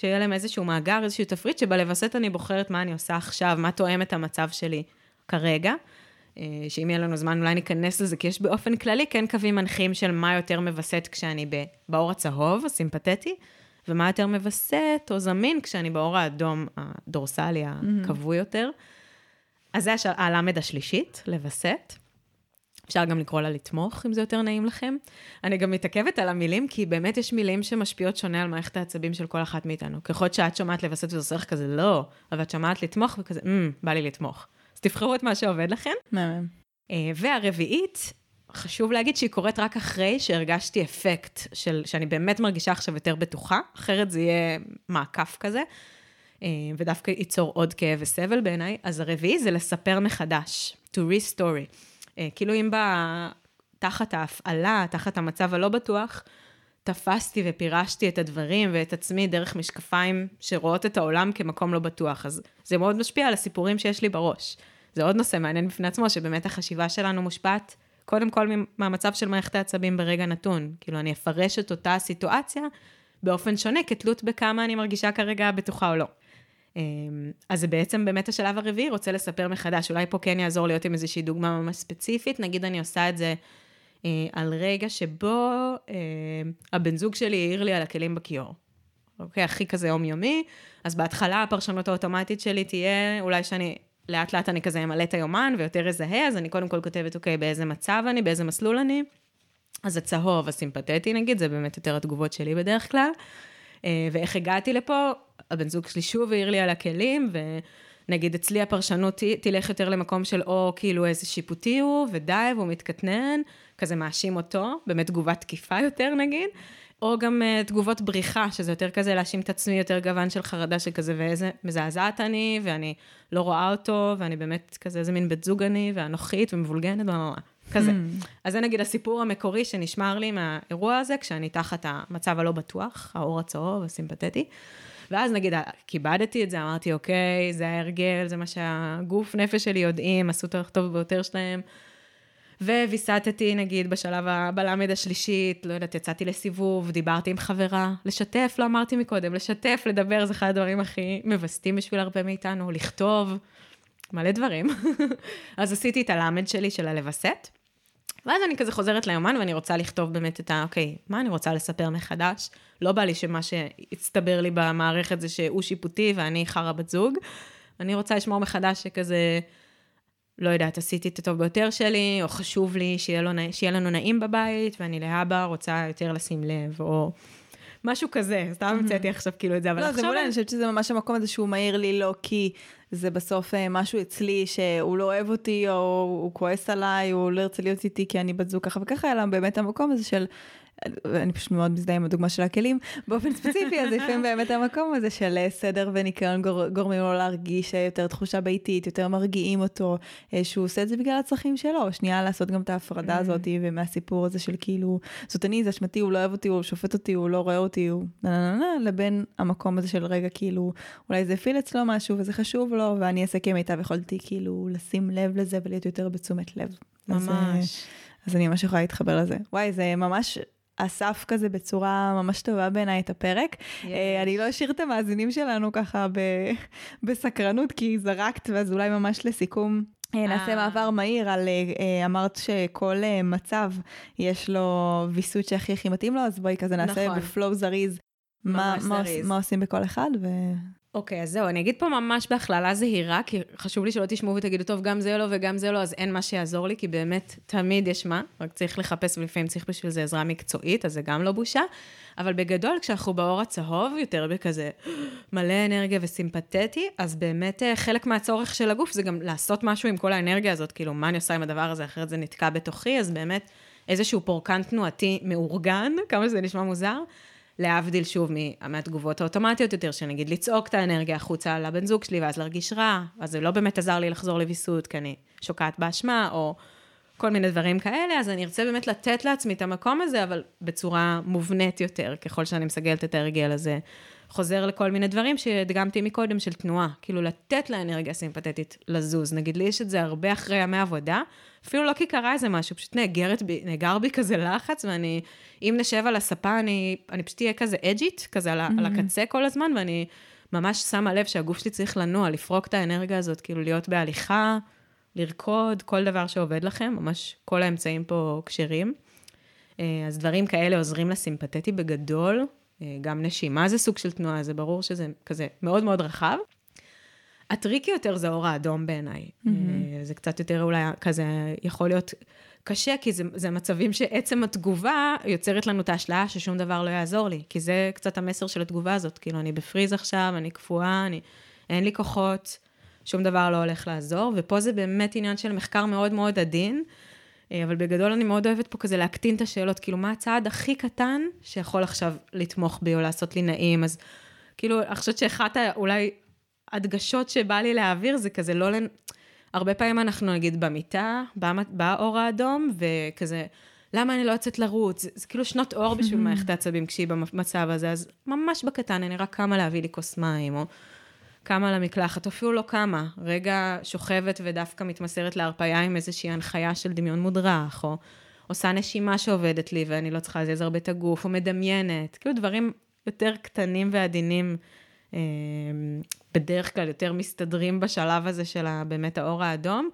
שיהיה להם איזשהו מאגר, איזשהו תפריט, שבלווסת אני בוחרת מה אני עושה עכשיו, מה תואם את המצב שלי כרגע. אה, שאם יהיה לנו זמן אולי ניכנס לזה, כי יש באופן כללי כן קווים מנחים של מה יותר מווסת כשאני באור הצהוב, הסימפתטי, ומה יותר מווסת או זמין כשאני באור האדום, הדורסלי, הכבוי יותר. אז זה הלמד השלישית, לווסת. אפשר גם לקרוא לה לתמוך, אם זה יותר נעים לכם. אני גם מתעכבת על המילים, כי באמת יש מילים שמשפיעות שונה על מערכת העצבים של כל אחת מאיתנו. ככל שאת שומעת לווסת וזה עושה לך כזה, לא, אבל את שומעת לתמוך וכזה, mm, בא לי לתמוך. אז תבחרו את מה שעובד לכם. מהמם. אה, והרביעית, חשוב להגיד שהיא קורית רק אחרי שהרגשתי אפקט של, שאני באמת מרגישה עכשיו יותר בטוחה, אחרת זה יהיה מעקף כזה, אה, ודווקא ייצור עוד כאב וסבל בעיניי. אז הרביעי זה לספר מחדש, to re-story. אה, כאילו אם בא תחת ההפעלה, תחת המצב הלא בטוח, תפסתי ופירשתי את הדברים ואת עצמי דרך משקפיים שרואות את העולם כמקום לא בטוח. אז זה מאוד משפיע על הסיפורים שיש לי בראש. זה עוד נושא מעניין בפני עצמו, שבאמת החשיבה שלנו מושפעת קודם כל מהמצב של מערכת העצבים ברגע נתון. כאילו, אני אפרש את אותה סיטואציה באופן שונה, כתלות בכמה אני מרגישה כרגע בטוחה או לא. אמ, אז זה בעצם באמת השלב הרביעי, רוצה לספר מחדש. אולי פה כן יעזור להיות עם איזושהי דוגמה ממש ספציפית. נגיד אני עושה את זה אה, על רגע שבו אה, הבן זוג שלי העיר לי על הכלים בכיור. אוקיי, הכי כזה יומיומי. אז בהתחלה הפרשנות האוטומטית שלי תהיה, אולי שאני, לאט לאט אני כזה אמלא את היומן ויותר אזהה, אז אני קודם כל כותבת, אוקיי, באיזה מצב אני, באיזה מסלול אני. אז הצהוב, הסימפתטי נגיד, זה באמת יותר התגובות שלי בדרך כלל. אה, ואיך הגעתי לפה, הבן זוג שלי שוב העיר לי על הכלים, ונגיד אצלי הפרשנות תלך יותר למקום של או כאילו איזה שיפוטי הוא, ודי, והוא מתקטנן, כזה מאשים אותו, באמת תגובת תקיפה יותר נגיד, או גם uh, תגובות בריחה, שזה יותר כזה להאשים את עצמי, יותר גוון של חרדה שכזה, ואיזה מזעזעת אני, ואני לא רואה אותו, ואני באמת כזה איזה מין בת זוג אני, ואנוכית ומבולגנת, ומה, כזה. Mm. אז זה נגיד הסיפור המקורי שנשמר לי מהאירוע הזה, כשאני תחת המצב הלא בטוח, האור הצהוב, הסימפתטי. ואז נגיד, כיבדתי את זה, אמרתי, אוקיי, זה ההרגל, זה מה שהגוף, נפש שלי יודעים, עשו את הטוב ביותר שלהם. וויסתתי, נגיד, בשלב, בלמד השלישית, לא יודעת, יצאתי לסיבוב, דיברתי עם חברה, לשתף, לא אמרתי מקודם, לשתף, לדבר, זה אחד הדברים הכי מווסתים בשביל הרבה מאיתנו, לכתוב, מלא דברים. אז עשיתי את הלמד שלי של הלווסת, ואז אני כזה חוזרת ליומן ואני רוצה לכתוב באמת את ה, אוקיי, מה אני רוצה לספר מחדש? לא בא לי שמה שהצטבר לי במערכת זה שהוא שיפוטי ואני חרא בת זוג. אני רוצה לשמור מחדש שכזה, לא יודעת, עשיתי את הטוב ביותר שלי, או חשוב לי שיהיה, לו, שיהיה לנו נעים בבית, ואני להבא רוצה יותר לשים לב, או משהו כזה, סתם המצאתי עכשיו כאילו את זה, אבל עכשיו... לא, זה מעולה, אני חושבת שזה ממש המקום הזה שהוא מעיר לי לא כי זה בסוף אה, משהו אצלי שהוא לא אוהב אותי, או הוא כועס עליי, הוא לא ירצה להיות איתי כי אני בת זוג ככה וככה, אלא באמת המקום הזה של אני פשוט מאוד מזדהה עם הדוגמה של הכלים, באופן ספציפי, אז לפעמים באמת המקום הזה של אה, סדר וניקיון גור, גורמים לו להרגיש אה, יותר תחושה ביתית, יותר מרגיעים אותו, אה, שהוא עושה את זה בגלל הצרכים שלו, שנייה לעשות גם את ההפרדה mm-hmm. הזאת, ומהסיפור הזה של כאילו, זאת אני, זה אשמתי, הוא לא אוהב אותי, הוא שופט אותי, הוא לא רואה אותי, הוא נה נה נה נה, לבין המקום הזה של רגע כאילו, אולי זה הפעיל אצלו משהו וזה חשוב לו, ואני אעשה כמיטב יכולתי כאילו לשים לב לזה ולהיות יותר בתשומת לב. ממש. אז, אז אני ממש יכולה להתחבר לזה. וואי, זה ממש אסף כזה בצורה ממש טובה בעיניי את הפרק. Yes. אה, אני לא אשאיר את המאזינים שלנו ככה ב- בסקרנות, כי זרקת, ואז אולי ממש לסיכום. אה, נעשה אה. מעבר מהיר על, אמרת שכל מצב יש לו ויסות שהכי הכי מתאים לו, אז בואי כזה נעשה נכון. בפלואו זריז. מה, מה, מה עושים בכל אחד, ו... אוקיי, אז זהו, אני אגיד פה ממש בהכללה זהירה, כי חשוב לי שלא תשמעו ותגידו, טוב, גם זה לא וגם זה לא, אז אין מה שיעזור לי, כי באמת תמיד יש מה, רק צריך לחפש, ולפעמים צריך בשביל זה עזרה מקצועית, אז זה גם לא בושה. אבל בגדול, כשאנחנו באור הצהוב, יותר בכזה מלא אנרגיה וסימפתטי, אז באמת אה, חלק מהצורך של הגוף זה גם לעשות משהו עם כל האנרגיה הזאת, כאילו, מה אני עושה עם הדבר הזה, אחרת זה נתקע בתוכי, אז באמת איזשהו פורקן תנועתי מאורגן, כמה שזה נשמע מוזר. להבדיל שוב מהתגובות האוטומטיות יותר, שנגיד לצעוק את האנרגיה החוצה לבן זוג שלי, ואז להרגיש רע, אז זה לא באמת עזר לי לחזור לוויסות, כי אני שוקעת באשמה, או כל מיני דברים כאלה, אז אני ארצה באמת לתת לעצמי את המקום הזה, אבל בצורה מובנית יותר, ככל שאני מסגלת את ההרגל הזה. חוזר לכל מיני דברים שהדגמתי מקודם של תנועה, כאילו לתת לאנרגיה סימפתטית לזוז. נגיד לי יש את זה הרבה אחרי ימי עבודה, אפילו לא כי קרה איזה משהו, פשוט נאגרת בי, נאגר בי כזה לחץ, ואני, אם נשב על הספה, אני, אני פשוט אהיה כזה אג'ית, כזה על, mm-hmm. על הקצה כל הזמן, ואני ממש שמה לב שהגוף שלי צריך לנוע, לפרוק את האנרגיה הזאת, כאילו להיות בהליכה, לרקוד, כל דבר שעובד לכם, ממש כל האמצעים פה כשרים. אה, אז דברים כאלה עוזרים לסימפתטי בגדול, גם נשימה זה סוג של תנועה, זה ברור שזה כזה מאוד מאוד רחב. הטריקי יותר זה האור האדום בעיניי. Mm-hmm. זה קצת יותר אולי כזה, יכול להיות קשה, כי זה, זה מצבים שעצם התגובה יוצרת לנו את ההשלאה ששום דבר לא יעזור לי, כי זה קצת המסר של התגובה הזאת. כאילו, אני בפריז עכשיו, אני קפואה, אני, אין לי כוחות, שום דבר לא הולך לעזור, ופה זה באמת עניין של מחקר מאוד מאוד עדין. אה, אבל בגדול אני מאוד אוהבת פה כזה להקטין את השאלות, כאילו, מה הצעד הכי קטן שיכול עכשיו לתמוך בי או לעשות לי נעים? אז כאילו, אני חושבת שאחת אולי הדגשות שבא לי להעביר זה כזה לא... לנ... הרבה פעמים אנחנו נגיד במיטה, באור האדום, וכזה, למה אני לא יוצאת לרוץ? זה, זה כאילו שנות אור בשביל מערכת העצבים כשהיא במצב הזה, אז ממש בקטן, אני רק קמה להביא לי כוס מים, או קמה למקלחת, אפילו לא קמה, רגע שוכבת ודווקא מתמסרת להרפאיה עם איזושהי הנחיה של דמיון מודרך, או עושה נשימה שעובדת לי ואני לא צריכה לזז את הגוף, או מדמיינת, כאילו דברים יותר קטנים ועדינים, אה, בדרך כלל יותר מסתדרים בשלב הזה של באמת האור האדום.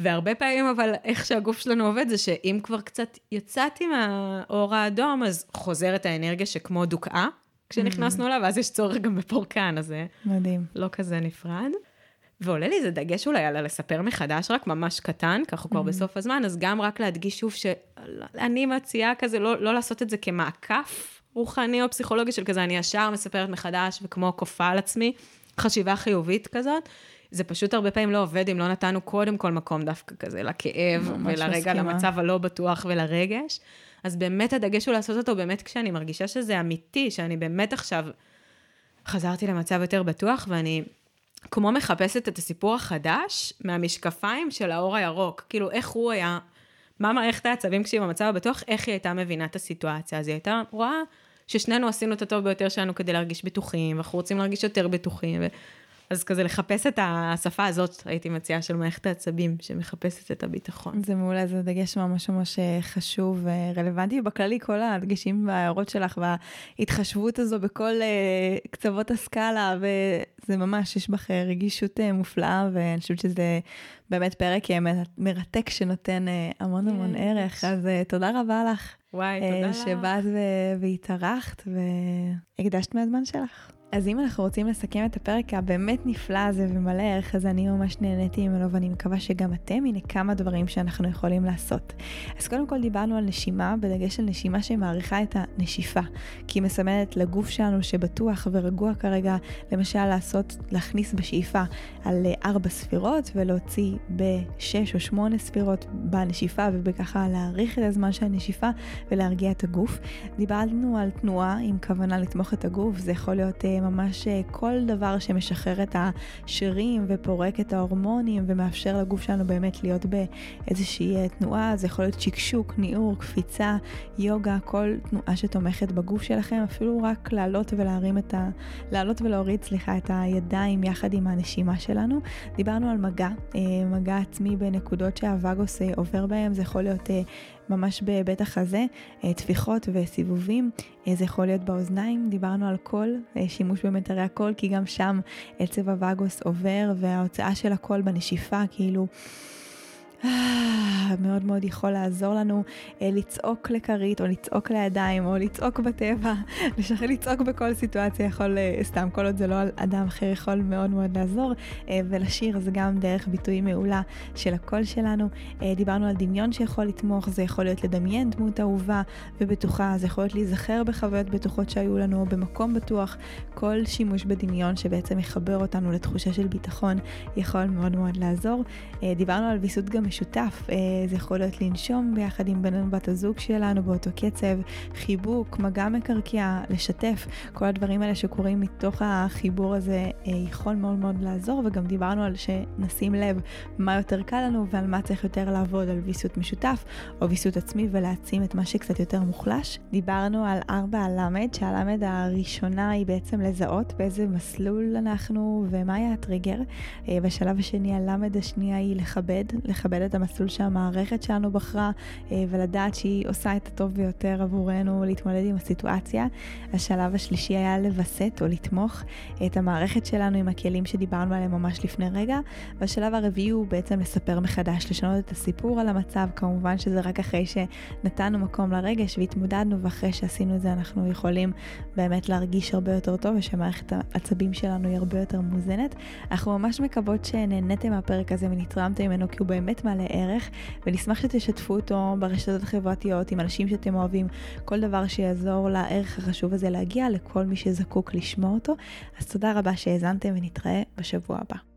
והרבה פעמים, אבל איך שהגוף שלנו עובד, זה שאם כבר קצת יצאתי מהאור האדום, אז חוזרת האנרגיה שכמו דוכאה, כשנכנסנו אליו, ואז יש צורך גם בפורקן, אז זה מדהים. לא כזה נפרד. ועולה לי איזה דגש אולי על לספר מחדש, רק ממש קטן, ככה כבר בסוף הזמן, אז גם רק להדגיש שוב שאני מציעה כזה, לא, לא לעשות את זה כמעקף רוחני או פסיכולוגי של כזה, אני ישר מספרת מחדש וכמו כופה על עצמי, חשיבה חיובית כזאת. זה פשוט הרבה פעמים לא עובד אם לא נתנו קודם כל מקום דווקא כזה לכאב, ולרגע, מסכימה. למצב הלא בטוח ולרגש. אז באמת הדגש הוא לעשות אותו באמת כשאני מרגישה שזה אמיתי, שאני באמת עכשיו חזרתי למצב יותר בטוח, ואני כמו מחפשת את הסיפור החדש מהמשקפיים של האור הירוק. כאילו, איך הוא היה, מה מערכת העצבים כשהיא במצב הבטוח, איך היא הייתה מבינה את הסיטואציה. אז היא הייתה רואה ששנינו עשינו את הטוב ביותר שלנו כדי להרגיש בטוחים, ואנחנו רוצים להרגיש יותר בטוחים. ו... אז כזה לחפש את השפה הזאת, הייתי מציעה, של מערכת העצבים, שמחפשת את הביטחון. זה מעולה, זה דגש ממש ממש אה, חשוב ורלוונטי. בכללי, כל הדגשים וההערות שלך וההתחשבות הזו בכל uh, קצוות הסקאלה, וזה ממש, יש בך אה, רגישות uh, מופלאה, ואני חושבת שזה באמת פרק מרתק שנותן uh, המון המון ערך, אז uh, תודה רבה לך. וואי, תודה לך. שבאת והתארחת והקדשת מהזמן שלך. אז אם אנחנו רוצים לסכם את הפרק הבאמת נפלא הזה ומלא ערך, אז אני ממש נהניתי ממנו ואני מקווה שגם אתם, הנה כמה דברים שאנחנו יכולים לעשות. אז קודם כל דיברנו על נשימה, בדגש על נשימה שמעריכה את הנשיפה, כי היא מסמלת לגוף שלנו שבטוח ורגוע כרגע, למשל לעשות, להכניס בשאיפה על ארבע ספירות ולהוציא בשש או שמונה ספירות בנשיפה ובככה להאריך את הזמן של הנשיפה ולהרגיע את הגוף. דיברנו על תנועה עם כוונה לתמוך את הגוף, זה יכול להיות אה, ממש אה, כל דבר שמשחרר את השרירים ופורק את ההורמונים ומאפשר לגוף שלנו באמת להיות באיזושהי אה, תנועה, זה יכול להיות שקשוק, ניעור, קפיצה, יוגה, כל תנועה שתומכת בגוף שלכם, אפילו רק לעלות ולהרים את ה... לעלות ולהוריד, סליחה, את הידיים יחד עם הנשימה שלנו. דיברנו על מגע, אה, מגע עצמי בנקודות שהווגוס עובר בהם, זה יכול להיות ממש בהיבט החזה, אה, טפיחות וסיבובים, אה, זה יכול להיות באוזניים, דיברנו על קול, אה, שימוש במטרי הקול, כי גם שם עצב הווגוס עובר, וההוצאה של הקול בנשיפה, כאילו... מאוד מאוד יכול לעזור לנו אה, לצעוק לכרית או לצעוק לידיים או לצעוק בטבע, לצעוק בכל סיטואציה יכול, אה, סתם כל עוד זה לא על אדם אחר יכול מאוד מאוד לעזור אה, ולשיר זה גם דרך ביטוי מעולה של הקול שלנו. דיברנו על דמיון שיכול לתמוך, זה יכול להיות לדמיין דמות אהובה ובטוחה, זה יכול להיות להיזכר בחוויות בטוחות שהיו לנו במקום בטוח, כל שימוש בדמיון שבעצם יחבר אותנו לתחושה של ביטחון יכול מאוד מאוד לעזור. דיברנו על ויסות גם משותף. אה, זה יכול להיות לנשום ביחד עם בן בת הזוג שלנו באותו קצב, חיבוק, מגע מקרקע, לשתף. כל הדברים האלה שקורים מתוך החיבור הזה אה, יכול מאוד מאוד לעזור, וגם דיברנו על שנשים לב מה יותר קל לנו ועל מה צריך יותר לעבוד, על ויסות משותף או ויסות עצמי ולהעצים את מה שקצת יותר מוחלש. דיברנו על ארבע הלמד, שהלמד הראשונה היא בעצם לזהות באיזה מסלול אנחנו ומה היה הטריגר. אה, בשלב השני הלמד השנייה היא לכבד, לכבד את המסלול שהמערכת שלנו בחרה אה, ולדעת שהיא עושה את הטוב ביותר עבורנו להתמודד עם הסיטואציה. השלב השלישי היה לווסת או לתמוך את המערכת שלנו עם הכלים שדיברנו עליהם ממש לפני רגע. והשלב הרביעי הוא בעצם לספר מחדש, לשנות את הסיפור על המצב, כמובן שזה רק אחרי שנתנו מקום לרגש והתמודדנו ואחרי שעשינו את זה אנחנו יכולים באמת להרגיש הרבה יותר טוב ושמערכת העצבים שלנו היא הרבה יותר מאוזנת. אנחנו ממש מקוות שנהניתם מהפרק הזה ונתרמתם ממנו כי הוא באמת מעלה ערך ונשמח שתשתפו אותו ברשתות החברתיות עם אנשים שאתם אוהבים, כל דבר שיעזור לערך החשוב הזה להגיע לכל מי שזקוק לשמוע אותו. אז תודה רבה שהאזנתם ונתראה בשבוע הבא.